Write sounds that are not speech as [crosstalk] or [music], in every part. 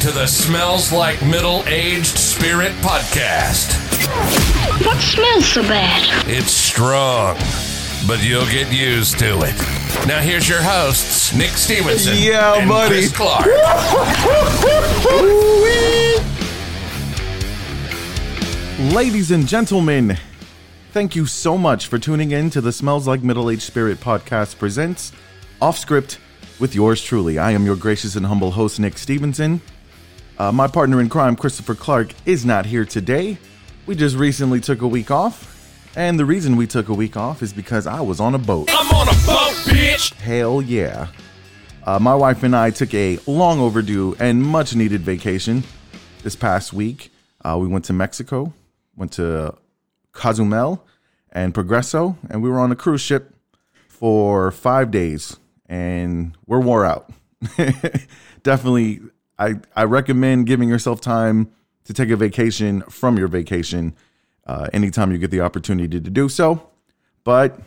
to the Smells Like Middle Aged Spirit podcast. What smells so bad? It's strong, but you'll get used to it. Now here's your hosts, Nick Stevenson Yeah, and buddy. Chris Clark. Ladies and gentlemen, thank you so much for tuning in to the Smells Like Middle Aged Spirit podcast presents Off Script with yours truly. I am your gracious and humble host, Nick Stevenson. Uh, my partner in crime, Christopher Clark, is not here today. We just recently took a week off, and the reason we took a week off is because I was on a boat. I'm on a boat, bitch. Hell yeah. Uh, my wife and I took a long overdue and much needed vacation this past week. Uh, we went to Mexico, went to Cozumel and Progreso, and we were on a cruise ship for five days, and we're wore out. [laughs] Definitely, I, I recommend giving yourself time to take a vacation from your vacation uh, anytime you get the opportunity to do so. But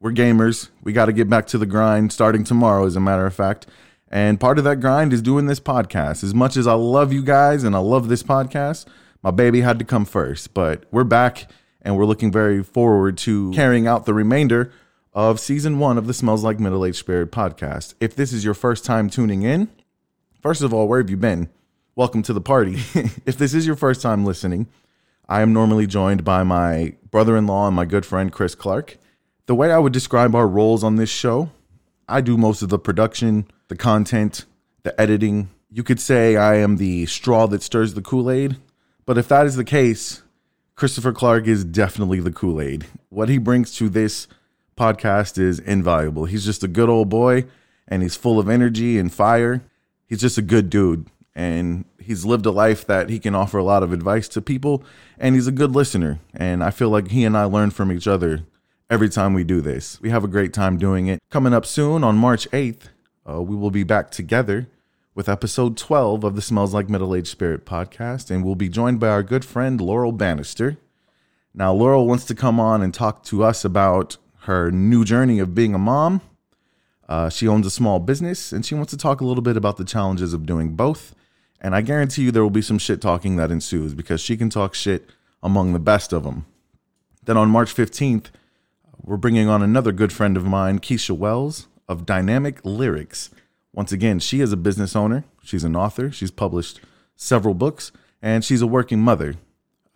we're gamers. We got to get back to the grind starting tomorrow, as a matter of fact. And part of that grind is doing this podcast. As much as I love you guys and I love this podcast, my baby had to come first. But we're back and we're looking very forward to carrying out the remainder of season one of the Smells Like Middle Aged Spirit podcast. If this is your first time tuning in, First of all, where have you been? Welcome to the party. [laughs] if this is your first time listening, I am normally joined by my brother in law and my good friend, Chris Clark. The way I would describe our roles on this show, I do most of the production, the content, the editing. You could say I am the straw that stirs the Kool Aid. But if that is the case, Christopher Clark is definitely the Kool Aid. What he brings to this podcast is invaluable. He's just a good old boy and he's full of energy and fire. He's just a good dude and he's lived a life that he can offer a lot of advice to people and he's a good listener. And I feel like he and I learn from each other every time we do this. We have a great time doing it. Coming up soon on March 8th, uh, we will be back together with episode 12 of the Smells Like Middle Aged Spirit podcast, and we'll be joined by our good friend Laurel Bannister. Now, Laurel wants to come on and talk to us about her new journey of being a mom. Uh, she owns a small business, and she wants to talk a little bit about the challenges of doing both. And I guarantee you there will be some shit talking that ensues because she can talk shit among the best of them. Then on March 15th, we're bringing on another good friend of mine, Keisha Wells of Dynamic Lyrics. Once again, she is a business owner, she's an author, she's published several books, and she's a working mother.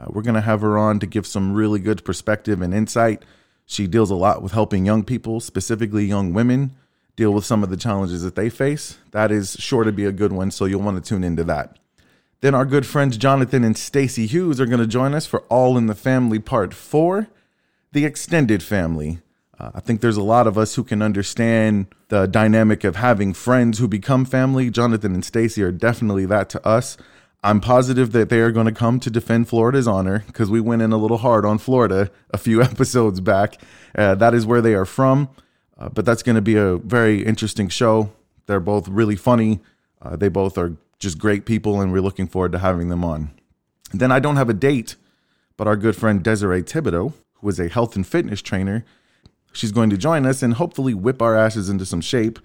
Uh, we're going to have her on to give some really good perspective and insight. She deals a lot with helping young people, specifically young women, deal with some of the challenges that they face. That is sure to be a good one, so you'll want to tune into that. Then our good friends Jonathan and Stacy Hughes are going to join us for All in the Family Part 4 the extended family. Uh, I think there's a lot of us who can understand the dynamic of having friends who become family. Jonathan and Stacy are definitely that to us. I'm positive that they are going to come to defend Florida's honor because we went in a little hard on Florida a few [laughs] episodes back. Uh, that is where they are from. Uh, but that's going to be a very interesting show. They're both really funny. Uh, they both are just great people, and we're looking forward to having them on. then I don't have a date, but our good friend Desiree Thibodeau, who is a health and fitness trainer, she's going to join us and hopefully whip our asses into some shape.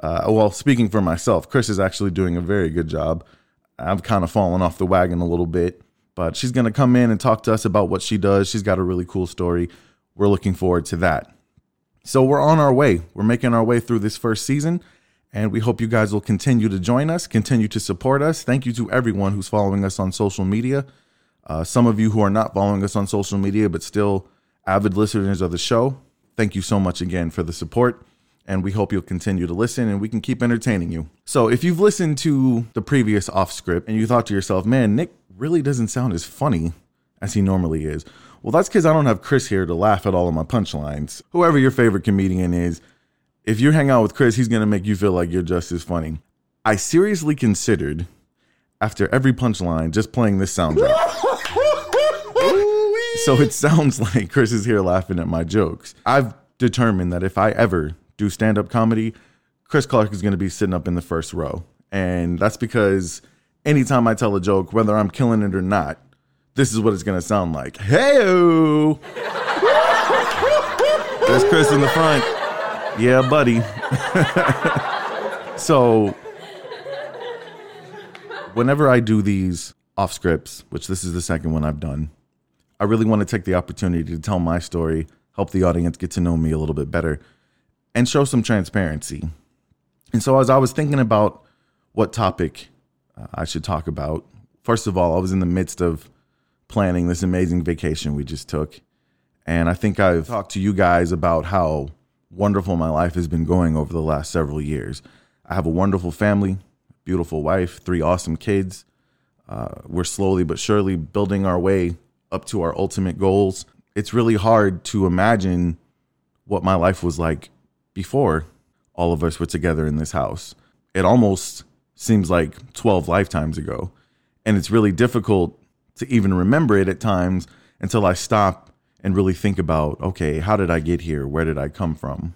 Uh, well, speaking for myself, Chris is actually doing a very good job. I've kind of fallen off the wagon a little bit, but she's going to come in and talk to us about what she does. She's got a really cool story. We're looking forward to that. So we're on our way. We're making our way through this first season, and we hope you guys will continue to join us, continue to support us. Thank you to everyone who's following us on social media. Uh, some of you who are not following us on social media, but still avid listeners of the show, thank you so much again for the support. And we hope you'll continue to listen and we can keep entertaining you. So, if you've listened to the previous off script and you thought to yourself, man, Nick really doesn't sound as funny as he normally is, well, that's because I don't have Chris here to laugh at all of my punchlines. Whoever your favorite comedian is, if you hang out with Chris, he's going to make you feel like you're just as funny. I seriously considered, after every punchline, just playing this soundtrack. [laughs] so it sounds like Chris is here laughing at my jokes. I've determined that if I ever do stand up comedy, Chris Clark is going to be sitting up in the first row. And that's because anytime I tell a joke, whether I'm killing it or not, this is what it's to sound like. Hey, there's Chris in the front. Yeah, buddy. [laughs] so Whenever I do these off scripts, which this is the second one I've done, I really want to take the opportunity to tell my story, help the audience get to know me a little bit better, and show some transparency. And so, as I was thinking about what topic uh, I should talk about, first of all, I was in the midst of planning this amazing vacation we just took. And I think I've talked to you guys about how wonderful my life has been going over the last several years. I have a wonderful family, beautiful wife, three awesome kids. Uh, we're slowly but surely building our way up to our ultimate goals. It's really hard to imagine what my life was like before all of us were together in this house. It almost seems like 12 lifetimes ago. And it's really difficult to even remember it at times until I stop and really think about okay, how did I get here? Where did I come from?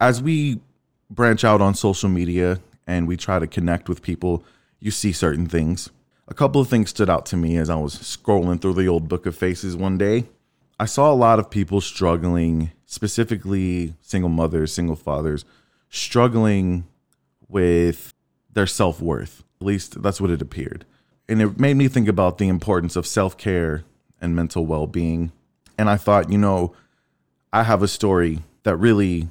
As we branch out on social media and we try to connect with people, you see certain things. A couple of things stood out to me as I was scrolling through the old book of faces one day. I saw a lot of people struggling, specifically single mothers, single fathers, struggling with their self worth. At least that's what it appeared. And it made me think about the importance of self care and mental well being. And I thought, you know, I have a story that really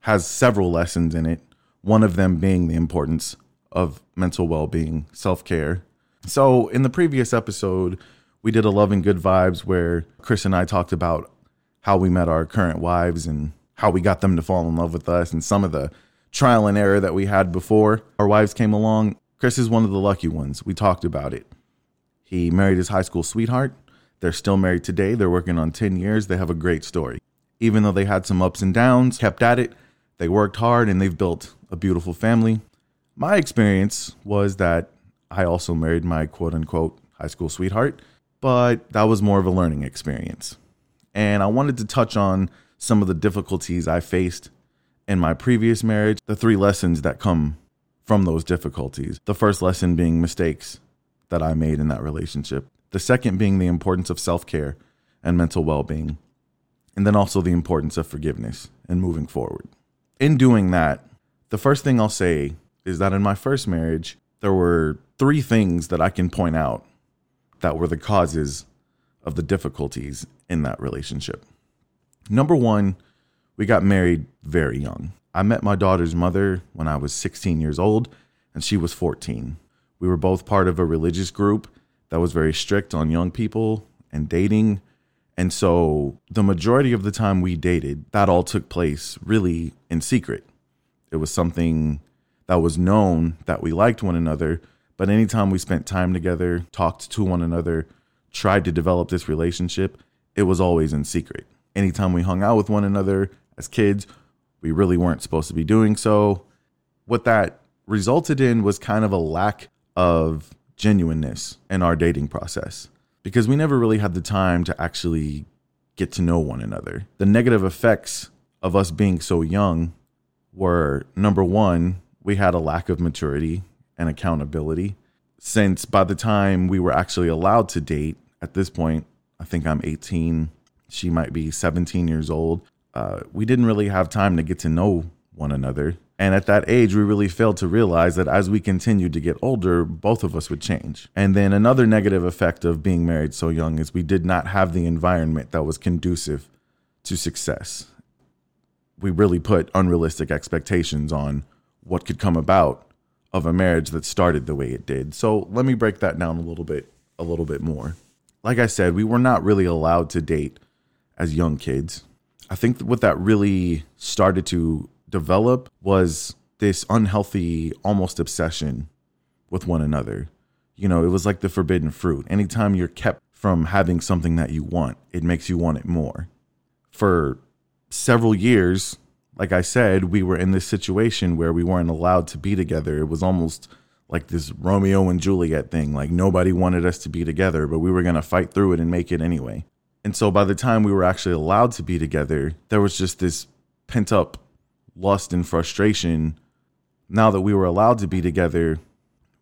has several lessons in it. One of them being the importance of mental well being, self care. So, in the previous episode, we did a Love and Good Vibes where Chris and I talked about how we met our current wives and how we got them to fall in love with us and some of the trial and error that we had before our wives came along. Chris is one of the lucky ones. We talked about it. He married his high school sweetheart. They're still married today. They're working on 10 years. They have a great story. Even though they had some ups and downs, kept at it, they worked hard and they've built a beautiful family. My experience was that I also married my quote unquote high school sweetheart, but that was more of a learning experience. And I wanted to touch on some of the difficulties I faced in my previous marriage, the three lessons that come from those difficulties. The first lesson being mistakes that I made in that relationship. The second being the importance of self care and mental well being. And then also the importance of forgiveness and moving forward. In doing that, the first thing I'll say is that in my first marriage, there were three things that I can point out that were the causes of the difficulties in that relationship. Number one, we got married very young. I met my daughter's mother when I was 16 years old, and she was 14. We were both part of a religious group that was very strict on young people and dating. And so the majority of the time we dated, that all took place really in secret. It was something that was known that we liked one another, but anytime we spent time together, talked to one another, tried to develop this relationship, it was always in secret. Anytime we hung out with one another as kids, we really weren't supposed to be doing so. What that resulted in was kind of a lack of genuineness in our dating process because we never really had the time to actually get to know one another. The negative effects of us being so young were number one, we had a lack of maturity and accountability. Since by the time we were actually allowed to date, at this point, I think I'm 18, she might be 17 years old. Uh, we didn't really have time to get to know one another. And at that age, we really failed to realize that as we continued to get older, both of us would change. And then another negative effect of being married so young is we did not have the environment that was conducive to success. We really put unrealistic expectations on what could come about of a marriage that started the way it did. So let me break that down a little bit a little bit more. Like I said, we were not really allowed to date as young kids. I think what that really started to develop was this unhealthy, almost obsession with one another. You know, it was like the forbidden fruit. Anytime you're kept from having something that you want, it makes you want it more. For several years, like I said, we were in this situation where we weren't allowed to be together. It was almost like this Romeo and Juliet thing. Like nobody wanted us to be together, but we were going to fight through it and make it anyway. And so by the time we were actually allowed to be together, there was just this pent up lust and frustration. Now that we were allowed to be together,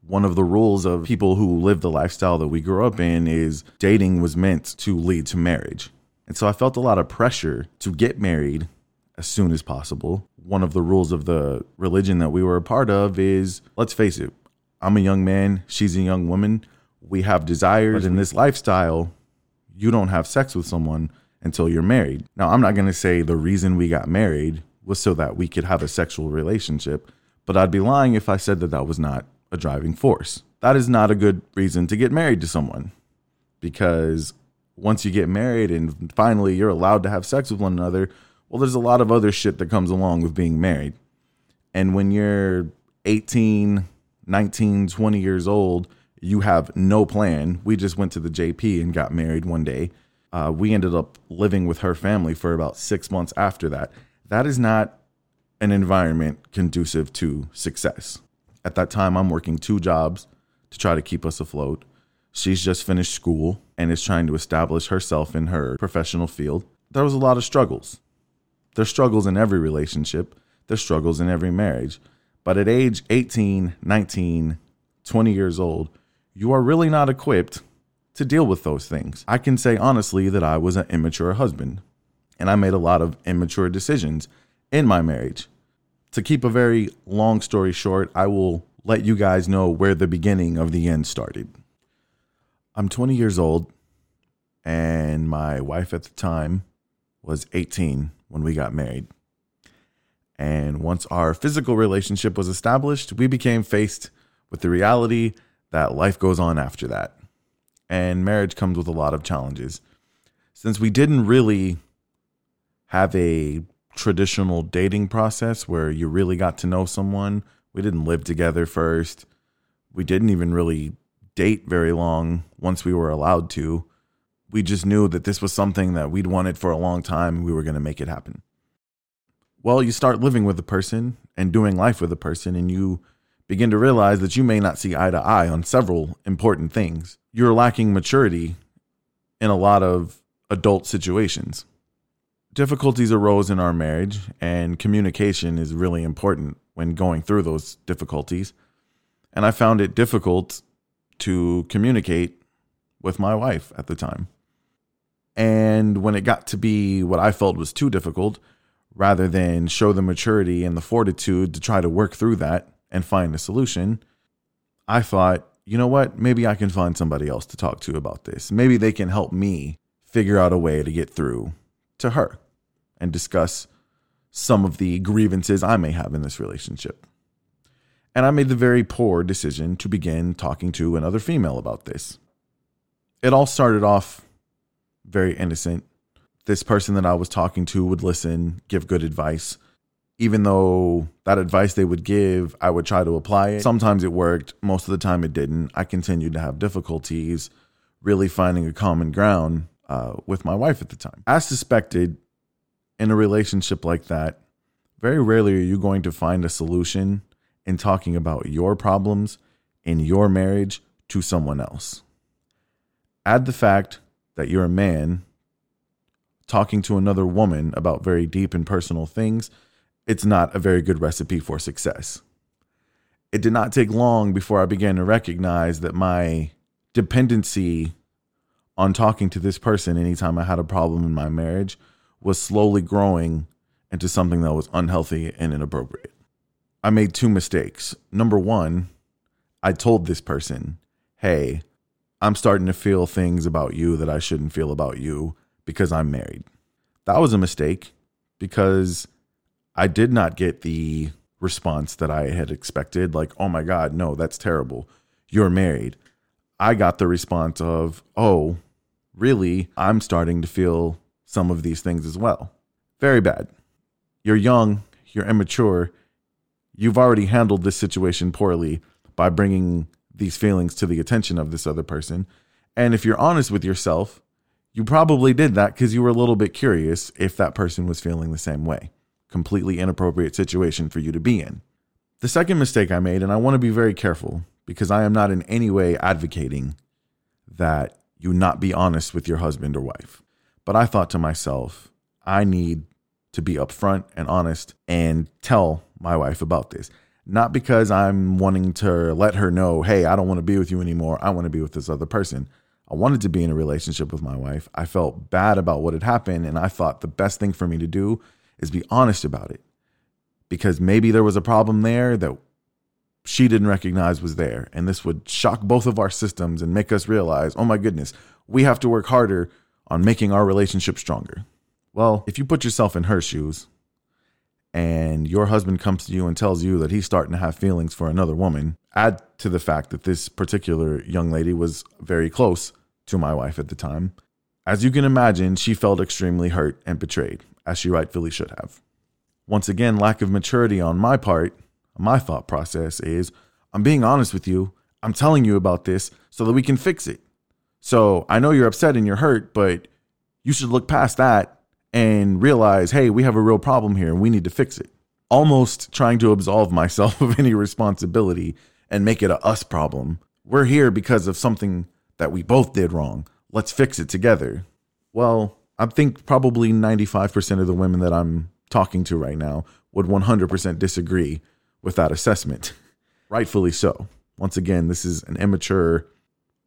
one of the rules of people who live the lifestyle that we grew up in is dating was meant to lead to marriage. And so I felt a lot of pressure to get married as soon as possible. One of the rules of the religion that we were a part of is let's face it, I'm a young man, she's a young woman. We have desires in this lifestyle. You don't have sex with someone until you're married. Now, I'm not going to say the reason we got married was so that we could have a sexual relationship, but I'd be lying if I said that that was not a driving force. That is not a good reason to get married to someone because once you get married and finally you're allowed to have sex with one another, well, there's a lot of other shit that comes along with being married. And when you're 18, 19, 20 years old, you have no plan. We just went to the JP and got married one day. Uh, we ended up living with her family for about six months after that. That is not an environment conducive to success. At that time, I'm working two jobs to try to keep us afloat. She's just finished school and is trying to establish herself in her professional field. There was a lot of struggles. There's struggles in every relationship, there's struggles in every marriage. But at age 18, 19, 20 years old, you are really not equipped to deal with those things. I can say honestly that I was an immature husband and I made a lot of immature decisions in my marriage. To keep a very long story short, I will let you guys know where the beginning of the end started. I'm 20 years old, and my wife at the time was 18 when we got married. And once our physical relationship was established, we became faced with the reality that life goes on after that. And marriage comes with a lot of challenges. Since we didn't really have a traditional dating process where you really got to know someone, we didn't live together first. We didn't even really date very long once we were allowed to. We just knew that this was something that we'd wanted for a long time and we were going to make it happen. Well, you start living with a person and doing life with a person, and you begin to realize that you may not see eye to eye on several important things. You're lacking maturity in a lot of adult situations. Difficulties arose in our marriage, and communication is really important when going through those difficulties. And I found it difficult to communicate with my wife at the time. And when it got to be what I felt was too difficult, rather than show the maturity and the fortitude to try to work through that, and find a solution, I thought, you know what? Maybe I can find somebody else to talk to about this. Maybe they can help me figure out a way to get through to her and discuss some of the grievances I may have in this relationship. And I made the very poor decision to begin talking to another female about this. It all started off very innocent. This person that I was talking to would listen, give good advice, even though that advice they would give, I would try to apply it. Sometimes it worked, most of the time it didn't. I continued to have difficulties really finding a common ground uh, with my wife at the time. As suspected, in a relationship like that, very rarely are you going to find a solution in talking about your problems in your marriage to someone else. Add the fact that you're a man talking to another woman about very deep and personal things it's not a very good recipe for success. It did not take long before I began to recognize that my dependency on talking to this person anytime I had a problem in my marriage was slowly growing into something that was unhealthy and inappropriate. I made two mistakes. Number one, I told this person, hey, I'm starting to feel things about you that I shouldn't feel about you because I'm married. That was a mistake because I did not get the response that I had expected. Like, oh my God, no, that's terrible. You're married. I got the response of, oh, really? I'm starting to feel some of these things as well. Very bad. You're young, you're immature. You've already handled this situation poorly by bringing these feelings to the attention of this other person. And if you're honest with yourself, you probably did that because you were a little bit curious if that person was feeling the same way completely inappropriate situation for you to be in. The second mistake I made, and I want to be very careful because I am not in any way advocating that you not be honest with your husband or wife. But I thought to myself, I need to be upfront and honest and tell my wife about this. Not because I'm wanting to let her know, hey, I don't want to be with you anymore. I want to be with this other person. I wanted to be in a relationship with my wife. I felt bad about what had happened. And I thought the best thing for me to do is be honest about it. Because maybe there was a problem there that she didn't recognize was there. And this would shock both of our systems and make us realize, oh my goodness, we have to work harder on making our relationship stronger. Well, if you put yourself in her shoes and your husband comes to you and tells you that he's starting to have feelings for another woman, add to the fact that this particular young lady was very close to my wife at the time. As you can imagine, she felt extremely hurt and betrayed, as she rightfully should have. Once again, lack of maturity on my part, my thought process is I'm being honest with you. I'm telling you about this so that we can fix it. So I know you're upset and you're hurt, but you should look past that and realize, hey, we have a real problem here and we need to fix it. Almost trying to absolve myself [laughs] of any responsibility and make it a us problem. We're here because of something that we both did wrong. Let's fix it together. Well, I think probably 95% of the women that I'm talking to right now would 100% disagree with that assessment. [laughs] Rightfully so. Once again, this is an immature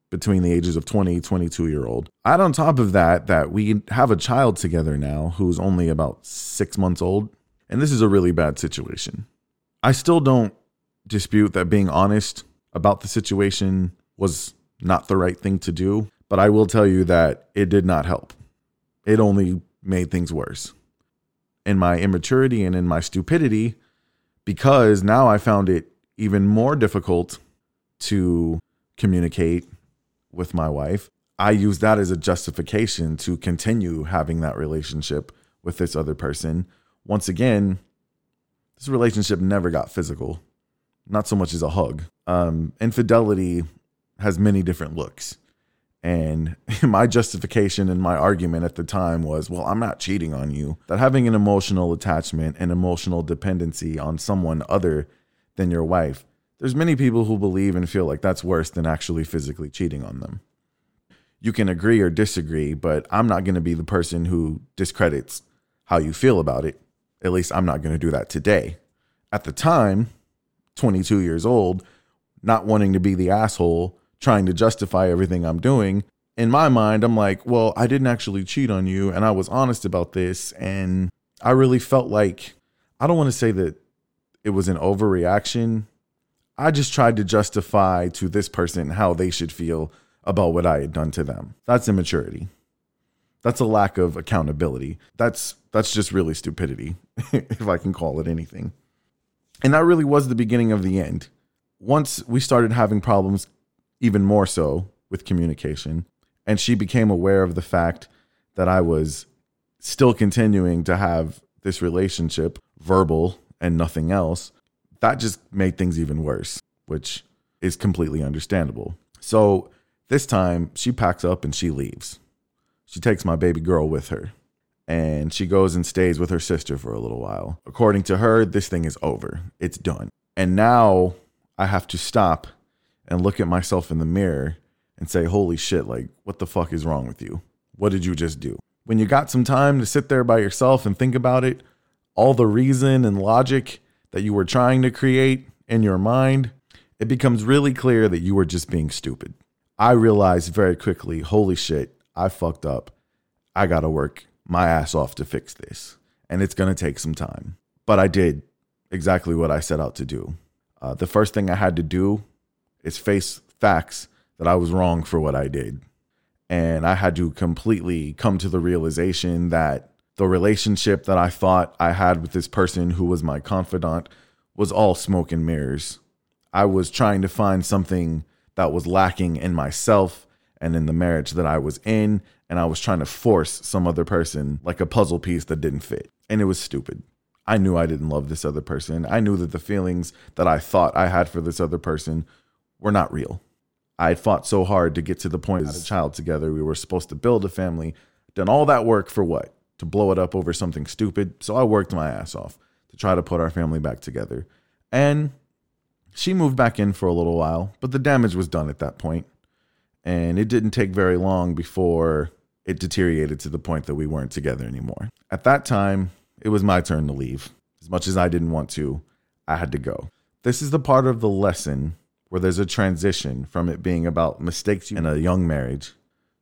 between the ages of 20 22 year old add on top of that that we have a child together now who's only about six months old and this is a really bad situation i still don't dispute that being honest about the situation was not the right thing to do but i will tell you that it did not help it only made things worse in my immaturity and in my stupidity because now i found it even more difficult to communicate with my wife, I use that as a justification to continue having that relationship with this other person. Once again, this relationship never got physical, not so much as a hug. Um, infidelity has many different looks. And [laughs] my justification and my argument at the time was, well, I'm not cheating on you. That having an emotional attachment and emotional dependency on someone other than your wife there's many people who believe and feel like that's worse than actually physically cheating on them. You can agree or disagree, but I'm not going to be the person who discredits how you feel about it. At least I'm not going to do that today. At the time, 22 years old, not wanting to be the asshole, trying to justify everything I'm doing, in my mind, I'm like, well, I didn't actually cheat on you and I was honest about this. And I really felt like, I don't want to say that it was an overreaction I just tried to justify to this person how they should feel about what I had done to them. That's immaturity. That's a lack of accountability. That's that's just really stupidity, [laughs] if I can call it anything. And that really was the beginning of the end. Once we started having problems even more so with communication, and she became aware of the fact that I was still continuing to have this relationship, verbal and nothing else, that just made things even worse, which is completely understandable. So this time she packs up and she leaves. She takes my baby girl with her and she goes and stays with her sister for a little while. According to her, this thing is over. It's done. And now I have to stop and look at myself in the mirror and say, Holy shit, like, what the fuck is wrong with you? What did you just do? When you got some time to sit there by yourself and think about it, all the reason and logic that you were trying to create in your mind, it becomes really clear that you were just being stupid. I realized very quickly, holy shit, I fucked up. I got to work my ass off to fix this. And it's to take some time. But I did exactly what I set out to do. Uh, the first thing I had to do is face facts that I was wrong for what I did. And I had to completely come to the realization that the relationship that I thought I had with this person who was my confidant was all smoke and mirrors. I was trying to find something that was lacking in myself and in the marriage that I was in. And I was trying to force some other person like a puzzle piece that didn't fit. And it was stupid. I knew I didn't love this other person. I knew that the feelings that I thought I had for this other person were not real. I had fought so hard to get to the point of a child together. We were supposed to build a family. Done all that work for what? to blow it up over something stupid. So I worked my ass off to try to put our family back together. And she moved back in for a little while, but the damage was done at that point. And it didn't take very long before it deteriorated to the point that we weren't together anymore. At that time, it was my turn to leave. As much as I didn't want to, I had to go. This is the part of the lesson where there's a transition from it being about mistakes in a young marriage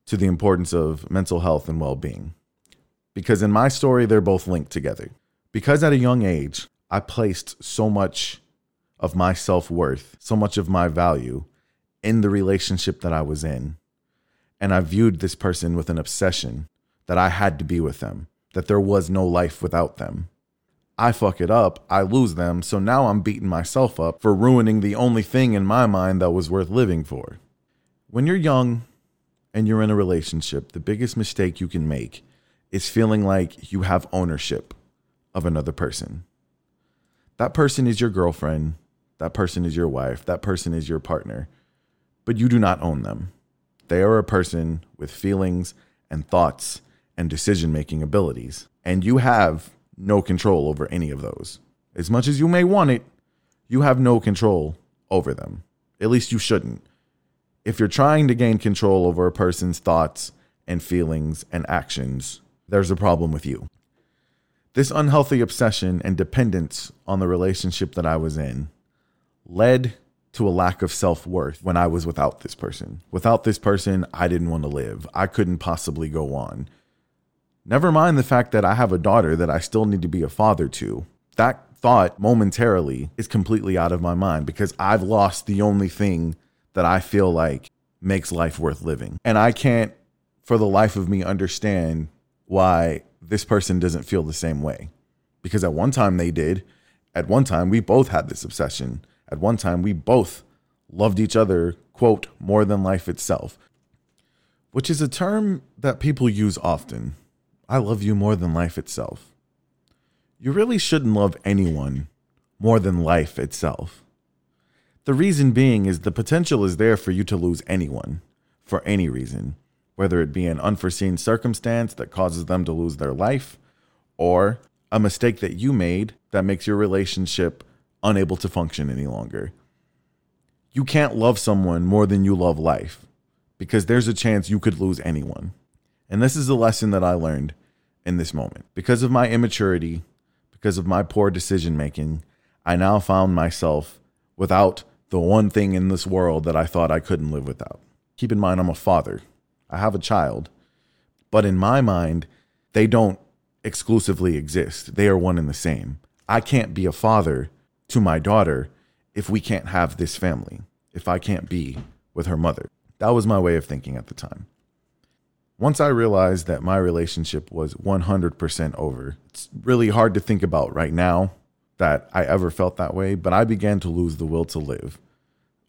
to the importance of mental health and well being because in my story, they're both linked together. Because at a young age, I placed so much of my self worth, so much of my value in the relationship that I was in. And I viewed this person with an obsession that I had to be with them, that there was no life without them. I fuck it up, I lose them, so now I'm beating myself up for ruining the only thing in my mind that was worth living for. When you're young and you're in a relationship, the biggest mistake you can make is feeling like you have ownership of another person. That person is your girlfriend, that person is your wife, that person is your partner, but you do not own them. They are a person with feelings and thoughts and decision making abilities, and you have no control over any of those. As much as you may want it, you have no control over them. At least you shouldn't. If you're trying to gain control over a person's thoughts and feelings and actions, there's a problem with you. This unhealthy obsession and dependence on the relationship that I was in led to a lack of self worth when I was without this person. Without this person, I didn't want to live. I couldn't possibly go on. Never mind the fact that I have a daughter that I still need to be a father to. That thought momentarily is completely out of my mind because I've lost the only thing that I feel like makes life worth living. And I can't, for the life of me, understand why this person doesn't feel the same way. Because at one time they did. At one time, we both had this obsession. At one time, we both loved each other, quote, more than life itself, which is a term that people use often. I love you more than life itself. You really shouldn't love anyone more than life itself. The reason being is the potential is there for you to lose anyone for any reason, whether it be an unforeseen circumstance that causes them to lose their life or a mistake that you made that makes your relationship unable to function any longer. You can't love someone more than you love life because there's a chance you could lose anyone. And this is the lesson that I learned in this moment. Because of my immaturity, because of my poor decision making, I now found myself without the one thing in this world that I thought I couldn't live without. Keep in mind, I'm a father, I have a child, but in my mind, they don't exclusively exist. They are one and the same. I can't be a father to my daughter if we can't have this family, if I can't be with her mother. That was my way of thinking at the time. Once I realized that my relationship was 100% over, it's really hard to think about right now that I ever felt that way, but I began to lose the will to live,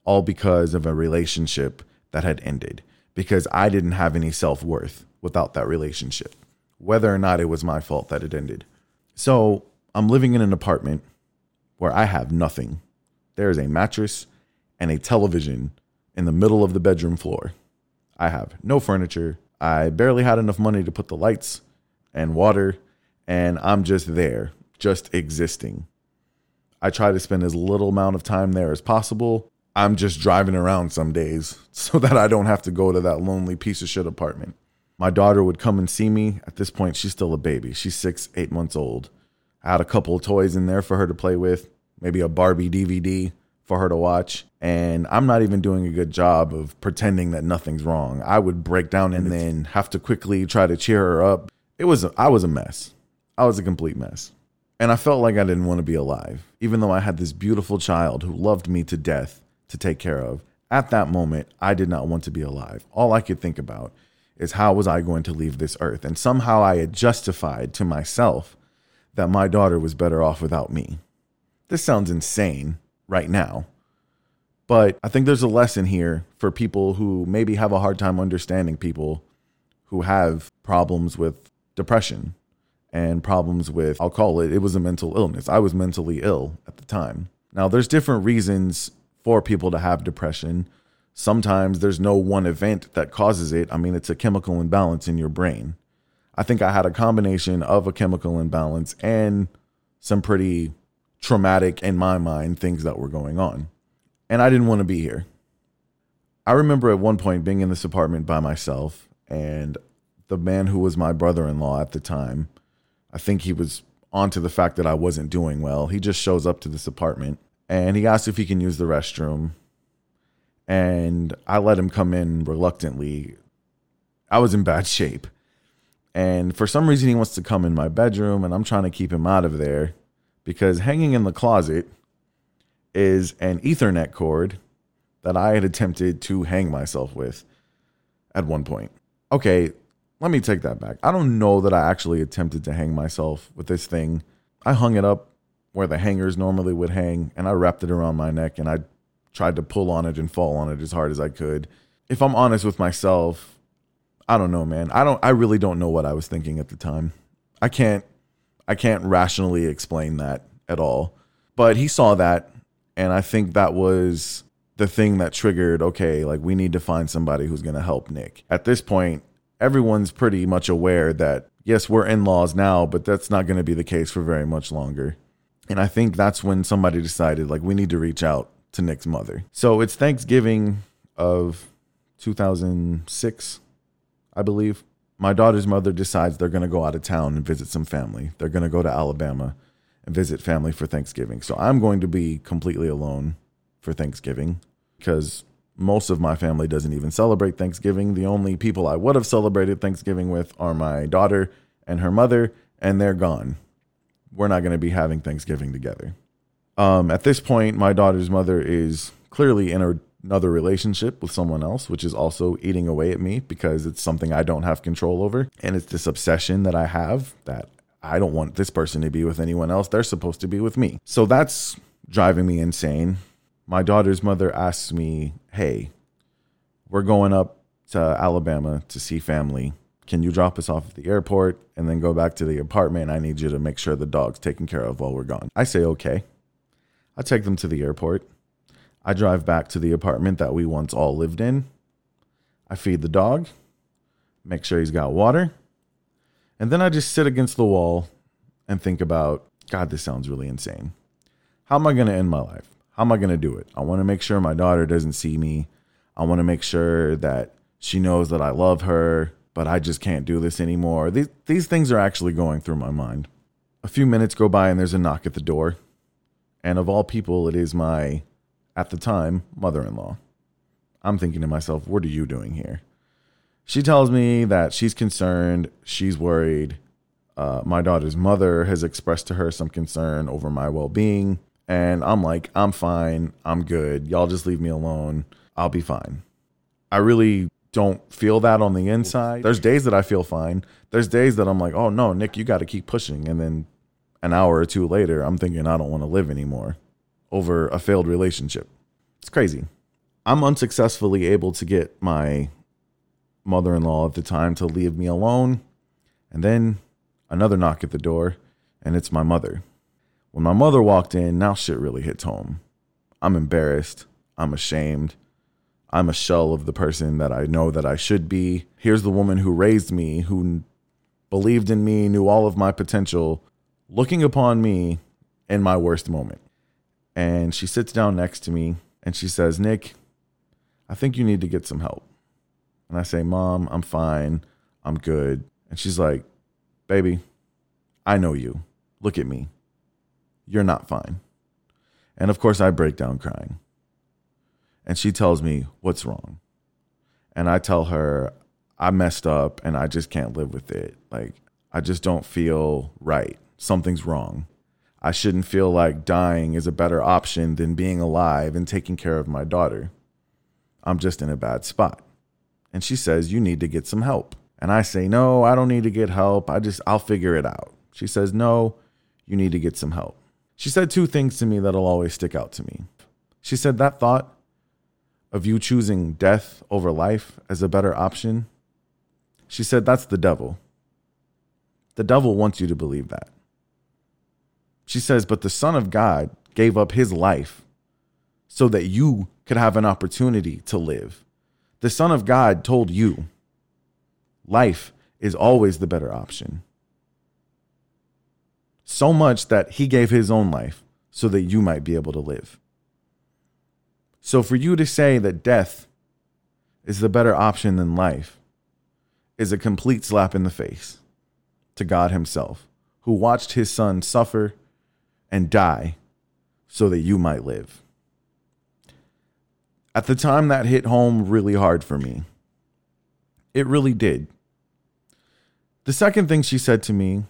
all because of a relationship that had ended, because I didn't have any self worth without that relationship, whether or not it was my fault that it ended. So I'm living in an apartment where I have nothing. There is a mattress and a television in the middle of the bedroom floor. I have no furniture. I barely had enough money to put the lights and water, and I'm just there, just existing. I try to spend as little amount of time there as possible. I'm just driving around some days [laughs] so that I don't have to go to that lonely piece of shit apartment. My daughter would come and see me. At this point, she's still a baby. She's six, eight months old. I had a couple of toys in there for her to play with, maybe a Barbie DVD for her to watch. And I'm not even doing a good job of pretending that nothing's wrong. I would break down and then have to quickly try to cheer her up. It was, I was a mess. I was a complete mess. And I felt like I didn't want to be alive, even though I had this beautiful child who loved me to death to take care of. At that moment, I did not want to be alive. All I could think about is how was I going to leave this earth? And somehow I had justified to myself that my daughter was better off without me. This sounds insane right now, but I think there's a lesson here for people who maybe have a hard time understanding people who have problems with depression and problems with, I'll call it, it was a mental illness. I was mentally ill at the time. Now, there's different reasons for people to have depression. Sometimes there's no one event that causes it. I mean, it's a chemical imbalance in your brain. I think I had a combination of a chemical imbalance and some pretty traumatic, in my mind, things that were going on. And I didn't want to be here. I remember at one point being in this apartment by myself, and the man who was my brother in law at the time I think he was onto the fact that I wasn't doing well. He just shows up to this apartment and he asks if he can use the restroom. And I let him come in reluctantly. I was in bad [laughs] shape. And for some reason, he wants to come in my bedroom, and I'm trying to keep him out of there because hanging in the closet is an Ethernet cord that I had attempted to hang myself with at one point. Okay, let me take that back. I don't know that I actually attempted to hang myself with this thing. I hung it up where the hangers normally would hang and I wrapped it around my neck and I tried to pull on it and fall on it as hard as I could. If I'm honest with myself, I don't know, man. I don't I really don't know what I was thinking at the time. I can't I can't rationally explain that at all. But he saw that and I think that was the thing that triggered okay, like we need to find somebody who's going to help Nick. At this point, everyone's pretty much aware that yes, we're in laws now, but that's not going to be the case for very much longer. And I think that's when somebody decided like we need to reach out to Nick's mother. So it's Thanksgiving of 2006, I believe. My daughter's mother decides they're going to go out of town and visit some family. They're going to go to Alabama and visit family for Thanksgiving. So I'm going to be completely alone for Thanksgiving because most of my family doesn't even celebrate Thanksgiving. The only people I would have celebrated Thanksgiving with are my daughter and her mother, and they're gone. We're not going to be having Thanksgiving together. Um, at this point, my daughter's mother is clearly in a, another relationship with someone else, which is also eating away at me because it's something I don't have control over. And it's this obsession that I have that I don't want this person to be with anyone else. They're supposed to be with me. So that's driving me insane. My daughter's mother asks me, Hey, we're going up to Alabama to see family. Can you drop us off at the airport and then go back to the apartment? I need you to make sure the dog's taken care of while we're gone. I say, Okay. I take them to the airport. I drive back to the apartment that we once all lived in. I feed the dog, make sure he's got water, and then I just sit against the wall and think about God, this sounds really insane. How am I going to end my life? How am I going to do it? I want to make sure my daughter doesn't see me. I want to make sure that she knows that I love her, but I just can't do this anymore. These, these things are actually going through my mind. A few minutes go by and there's a knock at the door. And of all people, it is my, at the time, mother in law. I'm thinking to myself, what are you doing here? She tells me that she's concerned, she's worried. Uh, my daughter's mother has expressed to her some concern over my well being. And I'm like, I'm fine. I'm good. Y'all just leave me alone. I'll be fine. I really don't feel that on the inside. There's days that I feel fine. There's days that I'm like, oh no, Nick, you got to keep pushing. And then an hour or two later, I'm thinking I don't want to live anymore over a failed relationship. It's crazy. I'm unsuccessfully able to get my mother in law at the time to leave me alone. And then another knock at the door, and it's my mother. When my mother walked in, now shit really hits home. I'm embarrassed. I'm ashamed. I'm a shell of the person that I know that I should be. Here's the woman who raised me, who believed in me, knew all of my potential, looking upon me in my worst moment. And she sits down next to me and she says, Nick, I think you need to get some help. And I say, Mom, I'm fine. I'm good. And she's like, Baby, I know you. Look at me. You're not fine. And of course, I break down crying. And she tells me, What's wrong? And I tell her, I messed up and I just can't live with it. Like, I just don't feel right. Something's wrong. I shouldn't feel like dying is a better option than being alive and taking care of my daughter. I'm just in a bad spot and she says, You need to get some help. And I say, No, I don't need to get help. I just, I'll figure it out. She says, No, you need to get some help. She said two things to me that'll always stick out to me. She said, That thought of you choosing death over life as a better option, she said, That's the devil. The devil wants you to believe that. She says, But the Son of God gave up his life so that you could have an opportunity to live the Son of God told you life is always the better option. So much that he gave his own life so that you might be able to live. So for you to say that death is the better option than life is a complete slap in the face to God Himself, who watched His Son suffer and die so that you might live at the time that hit home really hard for me. It really did. The second thing she said to me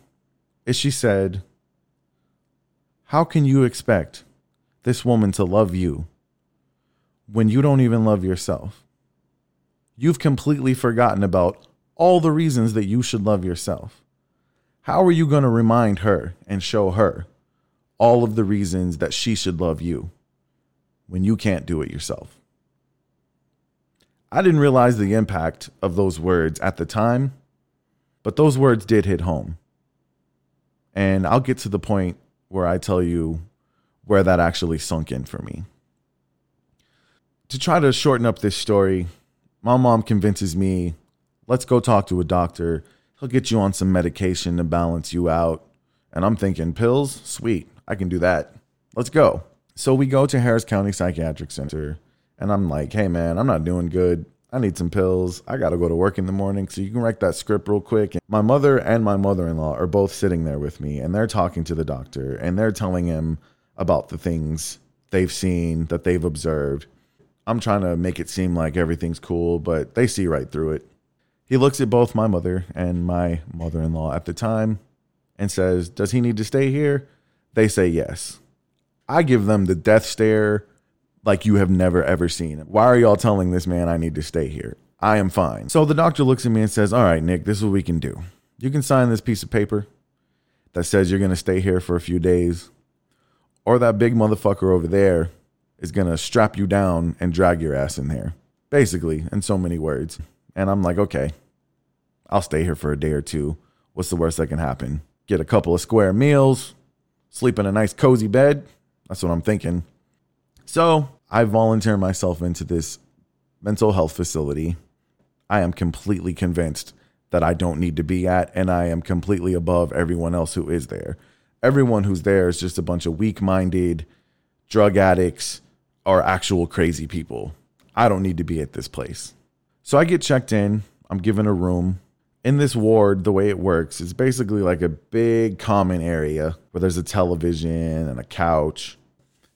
is she said, How can you expect this woman to love you when you don't even love yourself? You've completely forgotten about all the reasons that you should love yourself. How are you going to remind her and show her all of the reasons that she should love you when you can't do it yourself? I didn't realize the impact of those words at the time, but those words did hit home. And I'll get to the point where I tell you where that actually sunk in for me. To try to shorten up this story, my mom convinces me, let's go talk to a doctor. He'll get you on some medication to balance you out. And I'm thinking, pills? Sweet, I can do that. Let's go. So we go to Harris County Psychiatric Center and I'm like, hey man, I'm not doing good. I need some pills. I got to go to work in the morning. So you can write that script real quick. And my mother and my mother in law are both sitting there with me and they're talking to the doctor and they're telling him about the things they've seen, that they've observed. I'm trying to make it seem like everything's cool, but they see right through it. He looks at both my mother and my mother in law at the time and says, Does he need to stay here? They say yes. I give them the death stare like you have never ever seen. Why are y'all telling this man I need to stay here? I am fine. So the doctor looks at me and says, All right, Nick, this is what we can do. You can sign this piece of paper that says you're going to stay here for a few days, or that big motherfucker over there is going to strap you down and drag your ass in there. Basically, in so many words. And I'm like, Okay, I'll stay here for a day or two. What's the worst that can happen? Get a couple of square meals, sleep in a nice cozy bed. That's what I'm thinking. So I volunteer myself into this mental health facility. I am completely convinced that I don't need to be at, and I am completely above everyone else who is there. Everyone who's there is just a bunch of weak minded drug addicts or actual crazy people. I don't need to be at this place. So I get checked in, I'm given a room. In this ward, the way it works is basically like a big common area where there's a television and a couch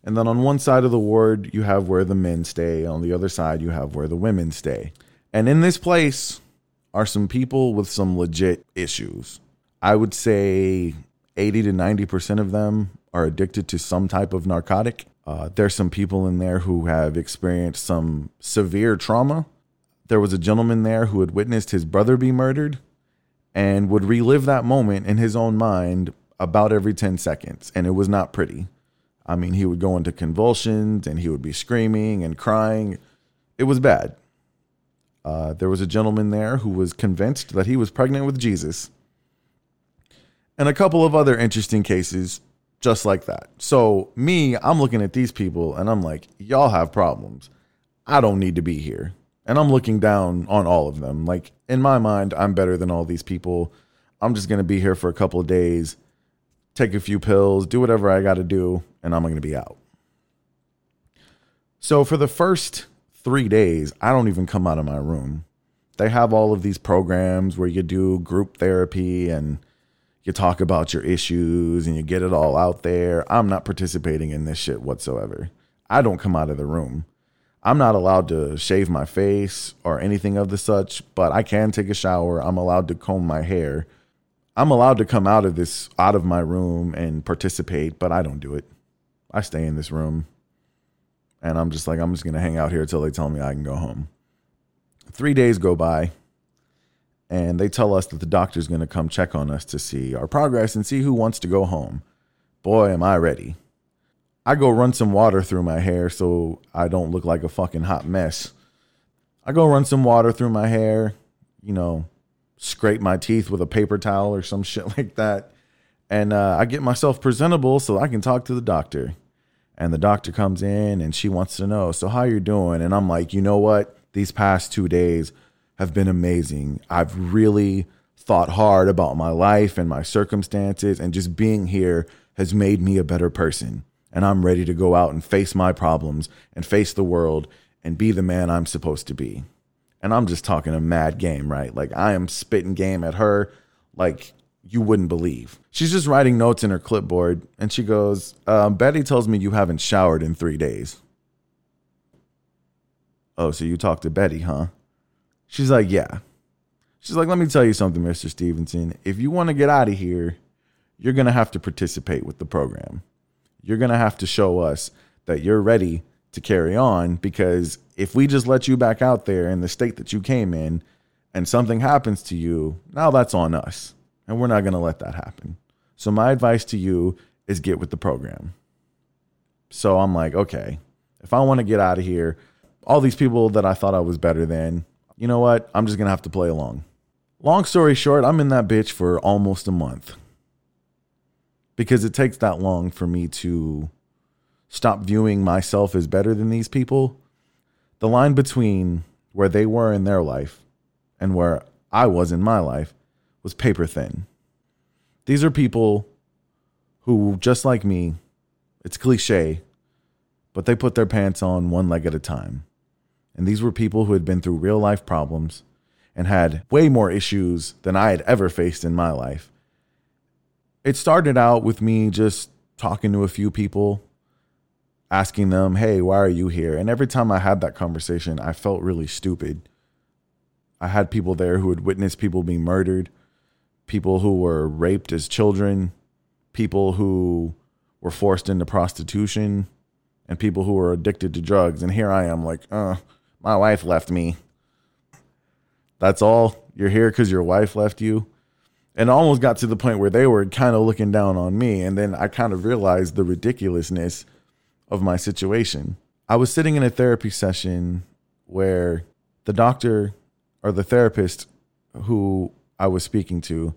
and then on one side of the ward, you have where the men stay. On the other side, you have where the women stay. And in this place are some people with some legit issues. I would say 80 to 90% of them are addicted to some type of narcotic. Uh, there's some people in there who have experienced some severe trauma. There was a gentleman there who had witnessed his brother be murdered and would relive that moment in his own mind about every 10 seconds. And it was not pretty. I mean, he would go into convulsions and he would be screaming and crying. It was bad. Uh, there was a gentleman there who was convinced that he was pregnant with Jesus. And a couple of other interesting cases just like that. So, me, I'm looking at these people and I'm like, y'all have problems. I don't need to be here. And I'm looking down on all of them. Like, in my mind, I'm better than all these people. I'm just going to be here for a couple of days, take a few pills, do whatever I got to do, and I'm going to be out. So for the first three days, I don't even come out of my room. They have all of these programs where you do group therapy and you talk about your issues and you get it all out there. I'm not participating in this shit whatsoever. I don't come out of the room. I'm not allowed to shave my face or anything of the such, but I can take a shower. I'm allowed to comb my hair. I'm allowed to come out of this out of my room and participate, but I don't do it. I stay in this room and I'm just like, I'm just going to hang out here until they tell me I can go home. Three days go by and they tell us that the doctor's going to come check on us to see our progress and see who wants to go home. Boy, am I ready. I go run some water through my hair so I don't look like a fucking hot mess. I go run some water through my hair, you know, scrape my teeth with a paper towel or some [laughs] shit like that. And uh, I get myself presentable so I can talk to the doctor. And the doctor comes in and she wants to know so how you're doing? And i'm like you know what? These past two days have been amazing. I've really thought hard about my life and my circumstances and just being here has made me a better person and i'm ready to go out and face my problems and face the world and be the man i'm supposed to be and i'm just talking a mad game right like i am spitting game at her like you wouldn't believe. She's just writing notes in her clipboard and she goes, uh, Betty tells me you haven't showered in three days. Oh, so you talked to Betty, huh? She's like, Yeah. She's like, Let me tell you something, Mr. Stevenson. If you want to get out of here, you're going to have to participate with the program. You're going to have to show us that you're ready to carry on because if we just let you back out there in the state that you came in and something happens to you, now that's on us. And we're not going to let that happen. So, my advice to you is get with the program. So, I'm like, okay, if I want to get out of here, all these people that I thought I was better than, you know what? I'm just going to have to play along. Long story short, I'm in that bitch for almost a month because it takes that long for me to stop viewing myself as better than these people. The line between where they were in their life and where I was in my life was paper thin. These are people who, just like me, it's cliche, but they put their pants on one leg at a time. And these were people who had been through real life problems and had way more issues than I had ever faced in my life. It started out with me just talking to a few people, asking them, Hey, why are you here? And every time I had that conversation, I felt really stupid. I had people there who had witnessed people being murdered, people who were raped as children, people who were forced into prostitution, and people who were addicted to drugs. And here I am, like, uh, my wife left me. That's all. You're here because your wife left you. And almost got to the point where they were kind of looking down on me. And then I kind of realized the ridiculousness of my situation. I was sitting in a therapy session where the doctor or the therapist who I was speaking to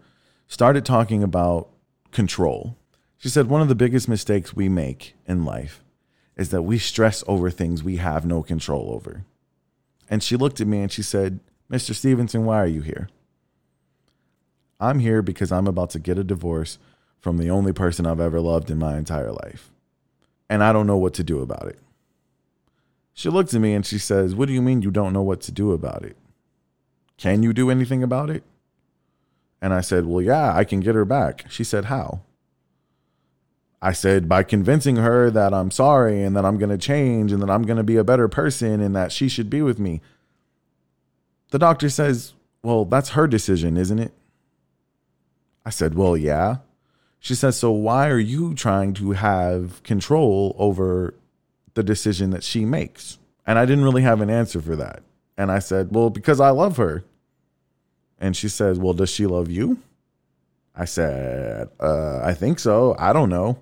started talking about control. She said, One of the biggest mistakes we make in life is that we stress over things we have no control over. And she looked at me and she said, Mr. Stevenson, why are you here? I'm here because I'm about to get a divorce from the only person I've ever loved in my entire life. And I don't know what to do about it. She looks at me and she says, What do you mean you don't know what to do about it? Can you do anything about it? And I said, Well, yeah, I can get her back. She said, How? I said, By convincing her that I'm sorry and that I'm going to change and that I'm going to be a better person and that she should be with me. The doctor says, Well, that's her decision, isn't it? I said, Well, yeah. She says, So why are you trying to have control over the decision that she makes? And I didn't really have an answer for that. And I said, Well, because I love her. And she says, Well, does she love you? I said, uh, I think so. I don't know.